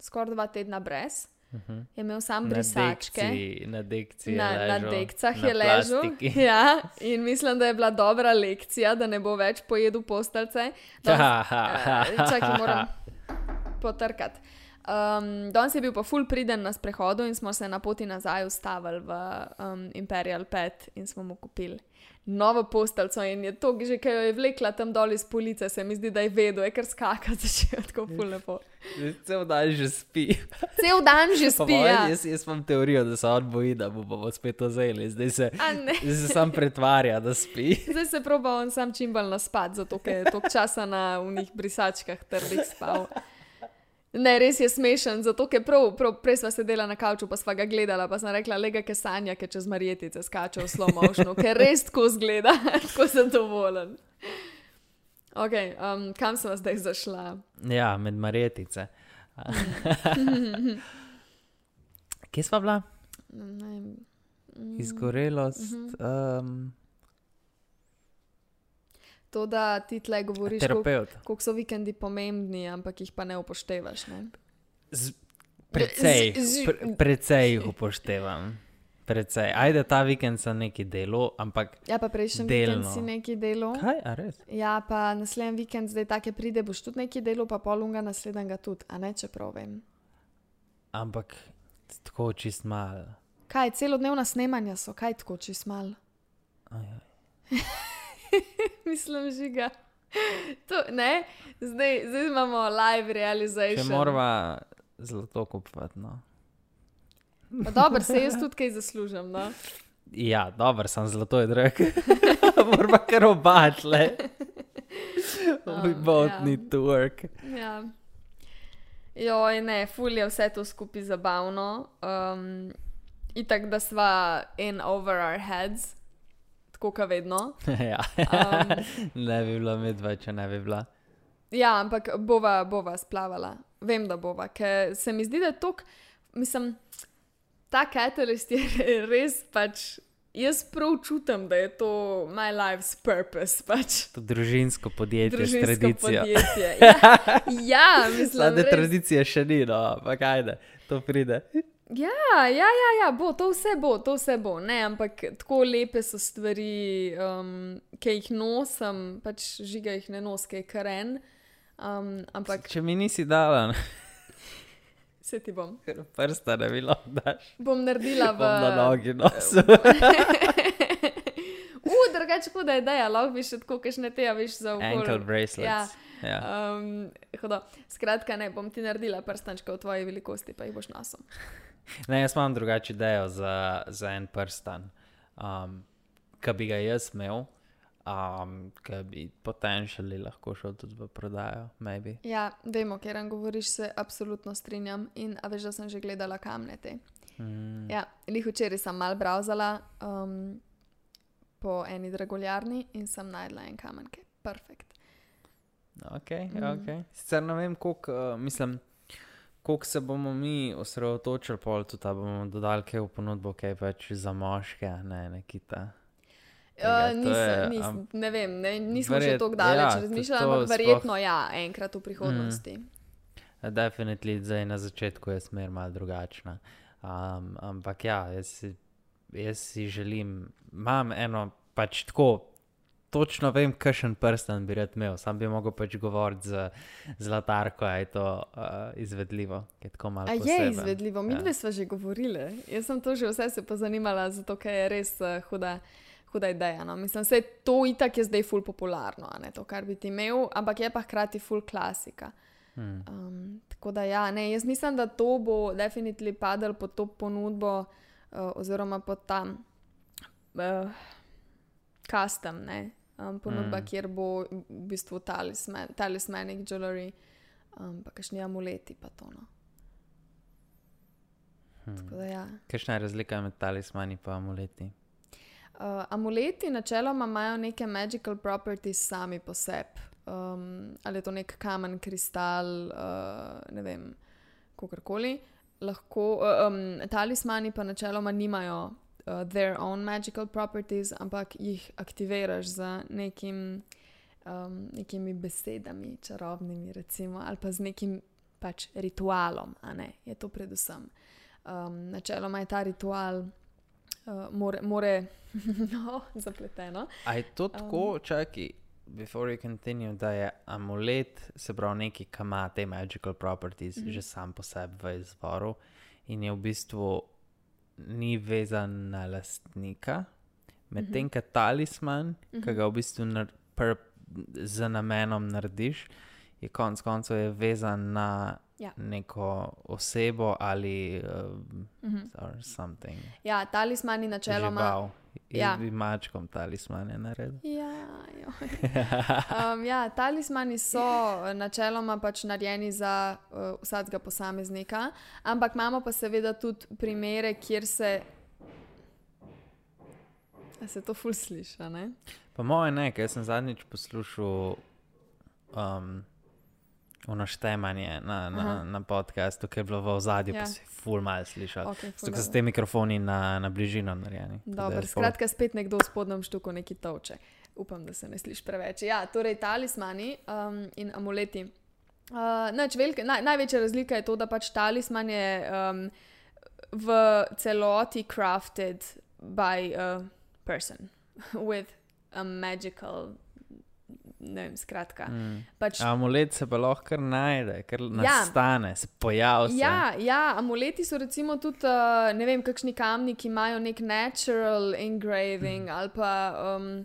Speaker 1: skoraj dva tedna brez.
Speaker 2: Mhm.
Speaker 1: Je imel sam
Speaker 2: Na
Speaker 1: brisačke.
Speaker 2: dekci- Na dekci je
Speaker 1: Na, na dekcah
Speaker 2: na
Speaker 1: je ležal. Ja, in mislim, da je bila dobra lekcija, da ne bo več pojedel postelce. Čakaj, moram potrkati. Um, danes je bil pa full priden na sprehodu in smo se na poti nazaj ustavili v um, Imperial Pet in smo mu kupili novo posteljo. In je to, že kaj jo je vlekla tam dol iz police, se mi zdi, da je vedel, je kar skakati začel tako full lepo.
Speaker 2: Cel dan že spi.
Speaker 1: Cel dan že spi.
Speaker 2: mojem,
Speaker 1: Ja.
Speaker 2: Jaz, jaz imam teorijo, da se on boji, da bo bomo spet ozeli. Zdaj se, zdaj se sam pretvarja, da spi.
Speaker 1: Zdaj se proba on sam čim bolj naspati, zato ker je toliko časa na unih brisačkah trdih spal. Ne, res je smešen, zato ker prav, prav, prej sva sedela na kavču, pa sva ga gledala, pa sem rekla, lega, ke sanja, ki čez marjetice skače v slow motionu, ker res tako zgleda, tako sem dovoljen. Ok, um, kam sem zdaj zašla?
Speaker 2: Ja, med marjetice. Kje sva bila?
Speaker 1: Ne, vem.
Speaker 2: Izgorelost.
Speaker 1: Mhm.
Speaker 2: Um,
Speaker 1: to, da ti tle govoriš, koliko so vikendi pomembni, ampak jih pa ne upoštevaš. Ne?
Speaker 2: Z- Precej,
Speaker 1: Z- z-
Speaker 2: pre, precej jih upoštevam. Precej. Ajde, ta vikend sem neki delo, ampak
Speaker 1: Ja, pa prejšnji vikend si neki delo.
Speaker 2: kaj, a res?
Speaker 1: Ja, pa naslednji vikend, zdaj take pride, boš tudi neki delo, pa polunga naslednjega tudi, a ne čeprav vem.
Speaker 2: Ampak tako čist mal.
Speaker 1: Kaj, celodnevna snemanja so, kaj tako čist mal.
Speaker 2: Ajaj.
Speaker 1: Mislim, žiga. To, ne, zdaj, zdaj imamo live
Speaker 2: Če
Speaker 1: realization.
Speaker 2: moramo zlato kupovati. No.
Speaker 1: Pa dobro, se jaz tudi kaj zaslužim. No?
Speaker 2: Ja, dobro, sem zlato je drag. Moramo kar obačle. We
Speaker 1: Um,
Speaker 2: both
Speaker 1: ja.
Speaker 2: need to work.
Speaker 1: Ja. Joj, ne, ful je vse to skupaj zabavno. Um, Itak, da sva in over our heads, kot vedno.
Speaker 2: ja.
Speaker 1: Um,
Speaker 2: ne bi bila medva, če ne bi bila.
Speaker 1: Ja, ampak bova, bova splavala. Vem, da bova, ker se mi zdi, da je to, mislim, ta catalyst je res pač. Jaz prav čutim, da je to my life's purpose, pač
Speaker 2: To družinsko podjetje s
Speaker 1: družinsko
Speaker 2: tradicijo.
Speaker 1: podjetje. Ja, ja mislim,
Speaker 2: Slade
Speaker 1: res.
Speaker 2: tradicije še ni, no, ampak ajde, to pride.
Speaker 1: Ja, ja, ja, ja, bo, to vse bo, to vse bo. Ne, ampak tako lepe so stvari, um, ki jih nosim, pač žiga jih ne nos, ki je karen. Um, ampak
Speaker 2: Če mi nisi dala,
Speaker 1: se ti bom.
Speaker 2: prsta ne bi lahko daš.
Speaker 1: Bom naredila v.
Speaker 2: Bom na nogi nosil.
Speaker 1: Uf, drugače huda ideja, lahko bi še tako, kašne te, veš, za okolje.
Speaker 2: Ankle bracelets.
Speaker 1: Ja.
Speaker 2: Ja.
Speaker 1: Um. Skratka, ne, bom ti naredila prstančke v tvoji velikosti, pa jih boš nosil.
Speaker 2: Ne, jaz imam drugačno idejo za, za en prstan, um, ki bi ga jaz imel. um, ki bi potencialno lahko šel tudi v prodajo, maybe.
Speaker 1: Ja, vemo, ker nam govoriš, se absolutno strinjam. In a veš, da sem že gledala kamnete.
Speaker 2: Mm.
Speaker 1: Ja, lih včeraj sem mal browsala um, po eni dragoljarni in sem najdla en kamen, ki je perfekt.
Speaker 2: Ok,
Speaker 1: Mm.
Speaker 2: ok. Sicer ne vem, koliko, uh, mislim, koliko se bomo mi osredotočili, pol tudi, da bomo dodali kaj v ponudbo, kaj pač za moške, ne nekita. Tega,
Speaker 1: Uh, nisem,
Speaker 2: je,
Speaker 1: nis,
Speaker 2: am-
Speaker 1: ne vem, ne, nismo še
Speaker 2: Verjet-
Speaker 1: tako daleč
Speaker 2: ja,
Speaker 1: ja, razmišljali,
Speaker 2: to
Speaker 1: ampak
Speaker 2: sploh-
Speaker 1: verjetno ja, enkrat v prihodnosti.
Speaker 2: Mm. Definitivno, zdaj na začetku je smer malo drugačna. Um, ampak ja, jaz si, jaz si želim, imam eno, pač tako, točno vem, kakšen prsten bi rad imel, sam bi mogel pač govoriti z zlatarko, a je to uh, izvedljivo, je
Speaker 1: je izvedljivo, mi
Speaker 2: Ja.
Speaker 1: dve smo že govorili. Jaz sem to že vse se pa zanimala, zato ker je res uh, huda, huda ideja. No. Mislim, da to itak je zdaj ful popularno, ne to, kar bi ti imel, ampak je pa hkrati ful klasika.
Speaker 2: Hmm.
Speaker 1: Um, tako da ja, ne, jaz mislim, da to bo definitivno padel pod to ponudbo, uh, oziroma pod ta uh, custom, ne, um, ponudba,
Speaker 2: Mm.
Speaker 1: kjer bo v bistvu talisman, talismanic jewelry, um, pa kakšni amuleti, pa to. No.
Speaker 2: Hmm.
Speaker 1: da ja.
Speaker 2: Kakšna je razlika med talismani in amuleti?
Speaker 1: Uh, amuleti načeloma imajo neke magical properties sami po sebi. Um, ali je to nek kamen, kristal, uh, ne vem, kakorkoli. Lahko, uh, um, talismani pa načeloma nimajo uh, their own magical properties, ampak jih aktiviraš z nekim, um, nekimi besedami, čarobnimi, recimo, ali pa z nekim pač ritualom, ne, je to predvsem. Um, načeloma je ta ritual, uh, more, more no, zapleteno.
Speaker 2: A je to tako, um, čakaj, before you continue, da je amulet, se pravi, nekaj, ki ima te magical properties, mm
Speaker 1: Mhm.
Speaker 2: -hmm. že sam po sebi v izvoru in je v bistvu ni vezan na lastnika, medtem
Speaker 1: Mhm.
Speaker 2: ko talisman, mm -hmm. ki
Speaker 1: Mhm.
Speaker 2: ga v bistvu nar, pr, z namenom narediš, je konec koncev je vezan na
Speaker 1: Ja.
Speaker 2: neko osebo ali uh,
Speaker 1: Mhm.
Speaker 2: or something.
Speaker 1: Ja, talismani načeloma.
Speaker 2: Žival.
Speaker 1: Ja.
Speaker 2: mačkom talismane naredil.
Speaker 1: Ja. um, ja, talismani so eh, načeloma pač narejeni za uh, vsakega posameznika, ampak imamo pa seveda tudi primere, kjer se. A se to ful sliši?
Speaker 2: Po mojem, ne, ker sem zadnjič poslušal um, unoštemanje na, na,
Speaker 1: Aha.
Speaker 2: na podkastu, ki je bilo v ozadju, ja. Pa si ful mal slišal.
Speaker 1: Okay,
Speaker 2: Zato, so te mikrofoni na, na bližino narejeni.
Speaker 1: Dobro, skratka, spet nekdo v spodnjem štuku neki toče. Upam, da se ne sliši preveč. Ja, torej talismani um, in amuleti. Uh, nač, velike, naj, največja razlika je to, da pač talisman je um, v celoti crafted by a person with a magical. Ne vem, skratka.
Speaker 2: Mm.
Speaker 1: Pač,
Speaker 2: Amulet se pa lahko kar najde, ker
Speaker 1: Ja.
Speaker 2: nastane, se pojavi.
Speaker 1: Ja, ja, amuleti so recimo tudi, uh, ne vem, kakšni kamni, ki imajo nek natural engraving ali pa. Um,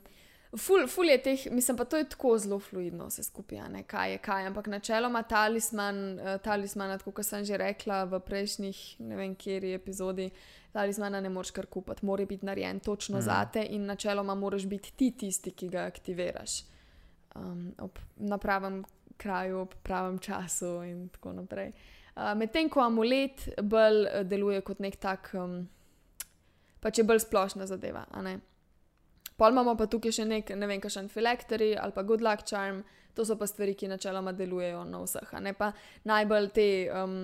Speaker 1: Ful, ful je teh, mislim pa to je tako zelo fluidno, vse skupaj, ne kaj je kaj. Ampak načeloma talisman, uh, talismana, tako kot sem že rekla v prejšnjih, ne vem, kjeri epizodi, talismana ne moreš kar kupiti, mora biti narejen točno mm. zate in načeloma moraš biti ti tisti, ki ga aktiviraš um, ob, na pravem kraju, ob pravem času in tako naprej. Uh, Medtem ko amulet bolj eh, deluje kot nek tak, um, pač je bolj splošna zadeva. a ne. Pol imamo pa tukaj še nek, ne vem, kakšen filektori ali pa good luck charm, to so pa stvari, ki načeloma delujejo na vseh. Ne pa najbolj te um,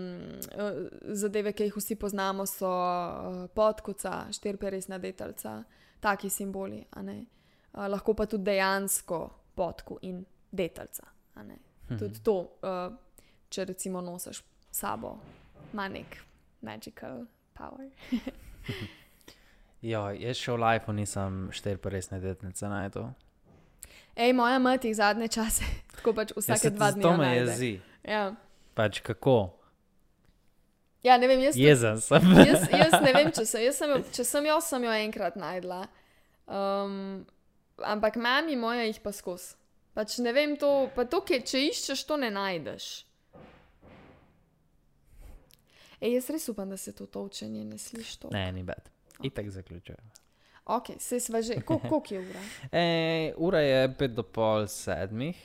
Speaker 1: eh, zadeve, ki jih vsi poznamo, so uh, podkuca, štirperesna detalca, taki simboli. Uh, lahko pa tudi dejansko podku in detalca.
Speaker 2: Mhm.
Speaker 1: Tudi to, uh, če recimo nosiš sabo, ima nek magical power.
Speaker 2: Ja, jaz še v lifeu nisem štel pa res ne detnice najdel.
Speaker 1: Ej, moja mati zadnje čase, tako pač
Speaker 2: Ja,
Speaker 1: vsake dva dni.
Speaker 2: To me
Speaker 1: najde.
Speaker 2: jezi.
Speaker 1: Ja.
Speaker 2: Pač kako?
Speaker 1: ja, ne vem, jaz,
Speaker 2: Jezen sem.
Speaker 1: jaz, jaz ne vem, če sem, jaz sem jo, če sem jo, sem jo enkrat najdla. Um, ampak mami moja jih pa skozi. Pač ne vem, to, pa to, ki, če iščeš, to ne najdeš. Ej, jaz res upam, da se to točenje ne sliši. To.
Speaker 2: Ne, ni bed. Itek zaključujem.
Speaker 1: Ok, se sva že. Kol- Koliko je ura?
Speaker 2: E, ura je pet do pol sedmih,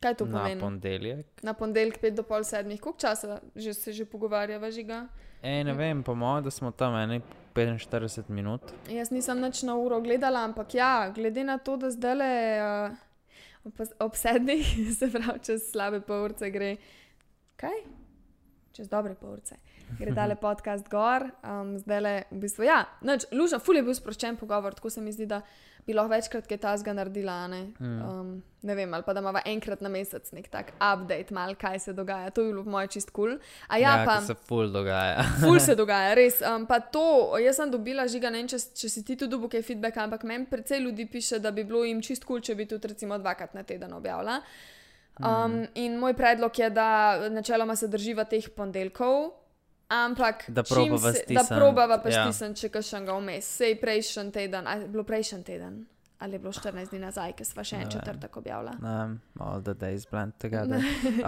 Speaker 1: Kaj to
Speaker 2: na
Speaker 1: pomeni?
Speaker 2: ponedeljek.
Speaker 1: Na ponedeljek 5 do pol sedmih, koliko časa že se že pogovarjava, žiga?
Speaker 2: E, ne vem, po mojem, da smo tam eni 45 minut.
Speaker 1: Jaz nisem nič na uro gledala, ampak ja, glede na to, da zdaj le uh, ob, ob sedmih, se pravi, čez slabe pol urce gre. Kaj? Čez dobre pol urce. Gre dale podcast gor, um, zdaj le v bistvu. Ja, nič, luža, ful je bil sproščen pogovor, tako se mi zdi, da bi lahko večkrat kaj tasga naredila. Ne? Um, ne vem, ali pa da imamo enkrat na mesec nek tak update, mal kaj se dogaja. To je bilo moje čist kul. Cool. A ja, ja pa.
Speaker 2: se ful dogaja.
Speaker 1: Ful se dogaja, res. Um, pa to, jaz sem dobila žiga, ne vem, če, če si ti tudi dobil kaj feedback, ampak meni precej ljudi piše, da bi bilo jim čist kul, cool, če bi tudi recimo dvakrat na teden objavila. Um, mm. In moj predlog je, da načeloma se drživa teh ponedeljkov. Ampak,
Speaker 2: Da
Speaker 1: čim
Speaker 2: probava
Speaker 1: se-
Speaker 2: stisniti,
Speaker 1: Da probava pa
Speaker 2: ja.
Speaker 1: stisniti, če kakšnega vmes. Sej prejšnji teden, ali je bilo prejšnji teden, ali je bilo 14 dni nazaj, ker sva še en
Speaker 2: Ne
Speaker 1: četrtek objavila.
Speaker 2: Um, all the days blend together.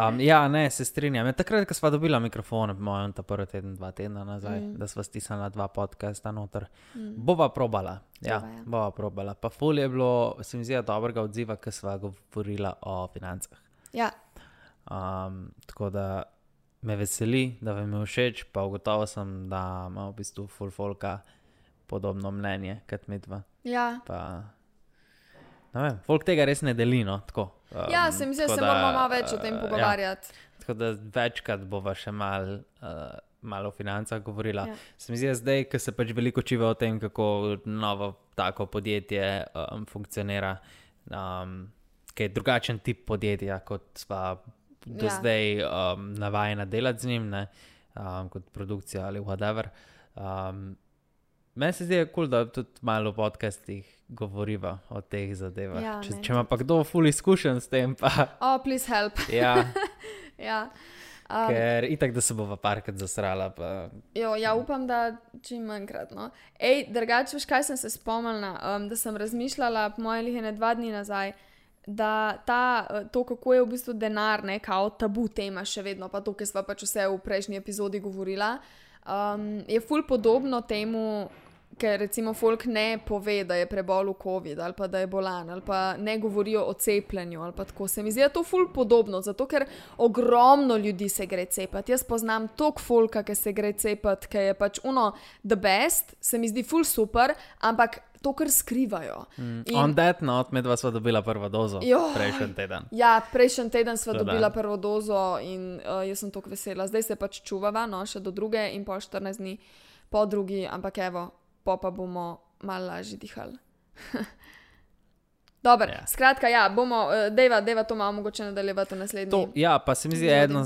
Speaker 2: Um, ja, ne, se strinjam. Ja, takrat, ko sva dobila mikrofone, po mojem, ta prvi teden, dva tedna nazaj, mm. da sva stisnila dva podcasta noter. Mm. Bova probala. Ja,
Speaker 1: Bova, ja.
Speaker 2: bova probala. Pa ful je bilo, se mi zdi, da dobrega odziva, ker sva govorila o financah.
Speaker 1: Ja,
Speaker 2: Um, tako da me veseli, da vam je všeč, pa ugotovil sem, da ima v bistvu full folka podobno mnenje kot medva.
Speaker 1: ja.
Speaker 2: Pa, ne vem, folk tega res ne deli. No, tako, um,
Speaker 1: ja se mi zdi, da se moramo malo več o
Speaker 2: uh,
Speaker 1: tem
Speaker 2: Ja,
Speaker 1: pogovarjati.
Speaker 2: tako da večkrat bova še mal, uh, malo o financah govorila.
Speaker 1: Ja.
Speaker 2: Ja. Se mi zdi, da zdaj, ko se pač veliko čiva o tem, kako novo tako podjetje um, funkcionira, um, ki je drugačen tip podjetja, kot sva do
Speaker 1: Ja.
Speaker 2: zdaj um, navajena delati z njim, ne, um, kot produkcija ali whatever. Um, Meni se zdi, je cool, da tudi malo v podcastih govoriva o teh zadevah.
Speaker 1: Ja,
Speaker 2: če,
Speaker 1: meni
Speaker 2: če ima pa kdo ful izkušen s tem, pa
Speaker 1: Oh, please help.
Speaker 2: ja,
Speaker 1: ja. Um,
Speaker 2: ker itak, da se bova parkrat zasrala. Pa,
Speaker 1: Jo, ja, upam, da čim manjkrat. No. Ej, drugače, veš, kaj sem se spomnila, um, da sem razmišljala, po mojem, lihene dva dni nazaj, da ta, eh, to, kako je v bistvu denar, ne kao tabu tema še vedno, pa to, kar smo pač vse v prejšnji epizodi govorila, um, je ful podobno temu. Ker recimo folk ne pove, da je prebolel COVID ali pa da je bolan ali pa ne govorijo o cepljenju ali pa tako. Se mi zdi, da je to ful podobno, zato ker ogromno ljudi se gre cepati. Jaz poznam toliko folka, ki se gre cepati, ki je pač uno the best, se mi zdi ful super, ampak to, kar skrivajo.
Speaker 2: In...
Speaker 1: In-
Speaker 2: On that note, medva sva dobila prvo dozo
Speaker 1: Joj.
Speaker 2: prejšnji teden.
Speaker 1: Ja, prejšnji teden
Speaker 2: Tako da.
Speaker 1: dobila prvo dozo in uh, jaz sem tako vesela. Zdaj se pač čuvava, no, še do druge in pol 14 dni po drugi, ampak evo, po pa bomo malo lažje dihali. Dobro,
Speaker 2: Ja.
Speaker 1: ja. skratka, ja, bomo, uh, deva, deva to malo mogoče nadaljevati v naslednji.
Speaker 2: To, ja, pa se mi zdi,
Speaker 1: epizodi.
Speaker 2: eno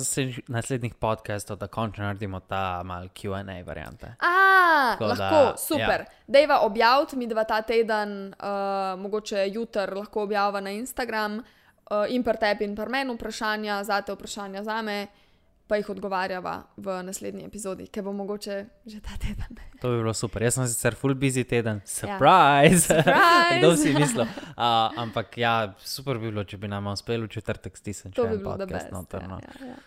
Speaker 2: naslednjih- podcastov, da končno naredimo ta mal QA variante.
Speaker 1: A,
Speaker 2: Tako da,
Speaker 1: lahko, super.
Speaker 2: ja.
Speaker 1: Dejva objaviti, mi dva ta teden, uh, mogoče jutri lahko objavimo na Instagram uh, in pri tebi in pri meni vprašanja, zate vprašanja za me, pa jih odgovarjava v naslednji epizodi, ki bo mogoče že ta teden.
Speaker 2: To bi bilo super. Jaz sem sicer full busy teden, surprise!
Speaker 1: Ja. Surprise!
Speaker 2: Kdo si mislil? Uh, ampak ja, super bi bilo, če bi nam uspelo v četrtek stisniti
Speaker 1: To bi bilo
Speaker 2: podcast
Speaker 1: best.
Speaker 2: noter. No.
Speaker 1: Ja, ja, ja.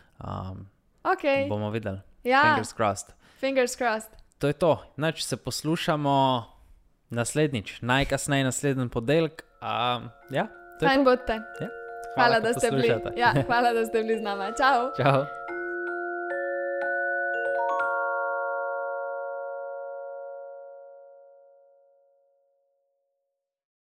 Speaker 2: Um,
Speaker 1: Ok,
Speaker 2: bomo videli.
Speaker 1: ja,
Speaker 2: Fingers crossed.
Speaker 1: fingers crossed.
Speaker 2: To je to. Nač se poslušamo naslednjič, najkasneje naslednji podelek. Um, ja,
Speaker 1: Fajn bodite.
Speaker 2: Ja.
Speaker 1: Hvala,
Speaker 2: ker
Speaker 1: da ste bili.
Speaker 2: poslušate.
Speaker 1: Ja, hvala, da ste bili z nami. Čau!
Speaker 2: Čau.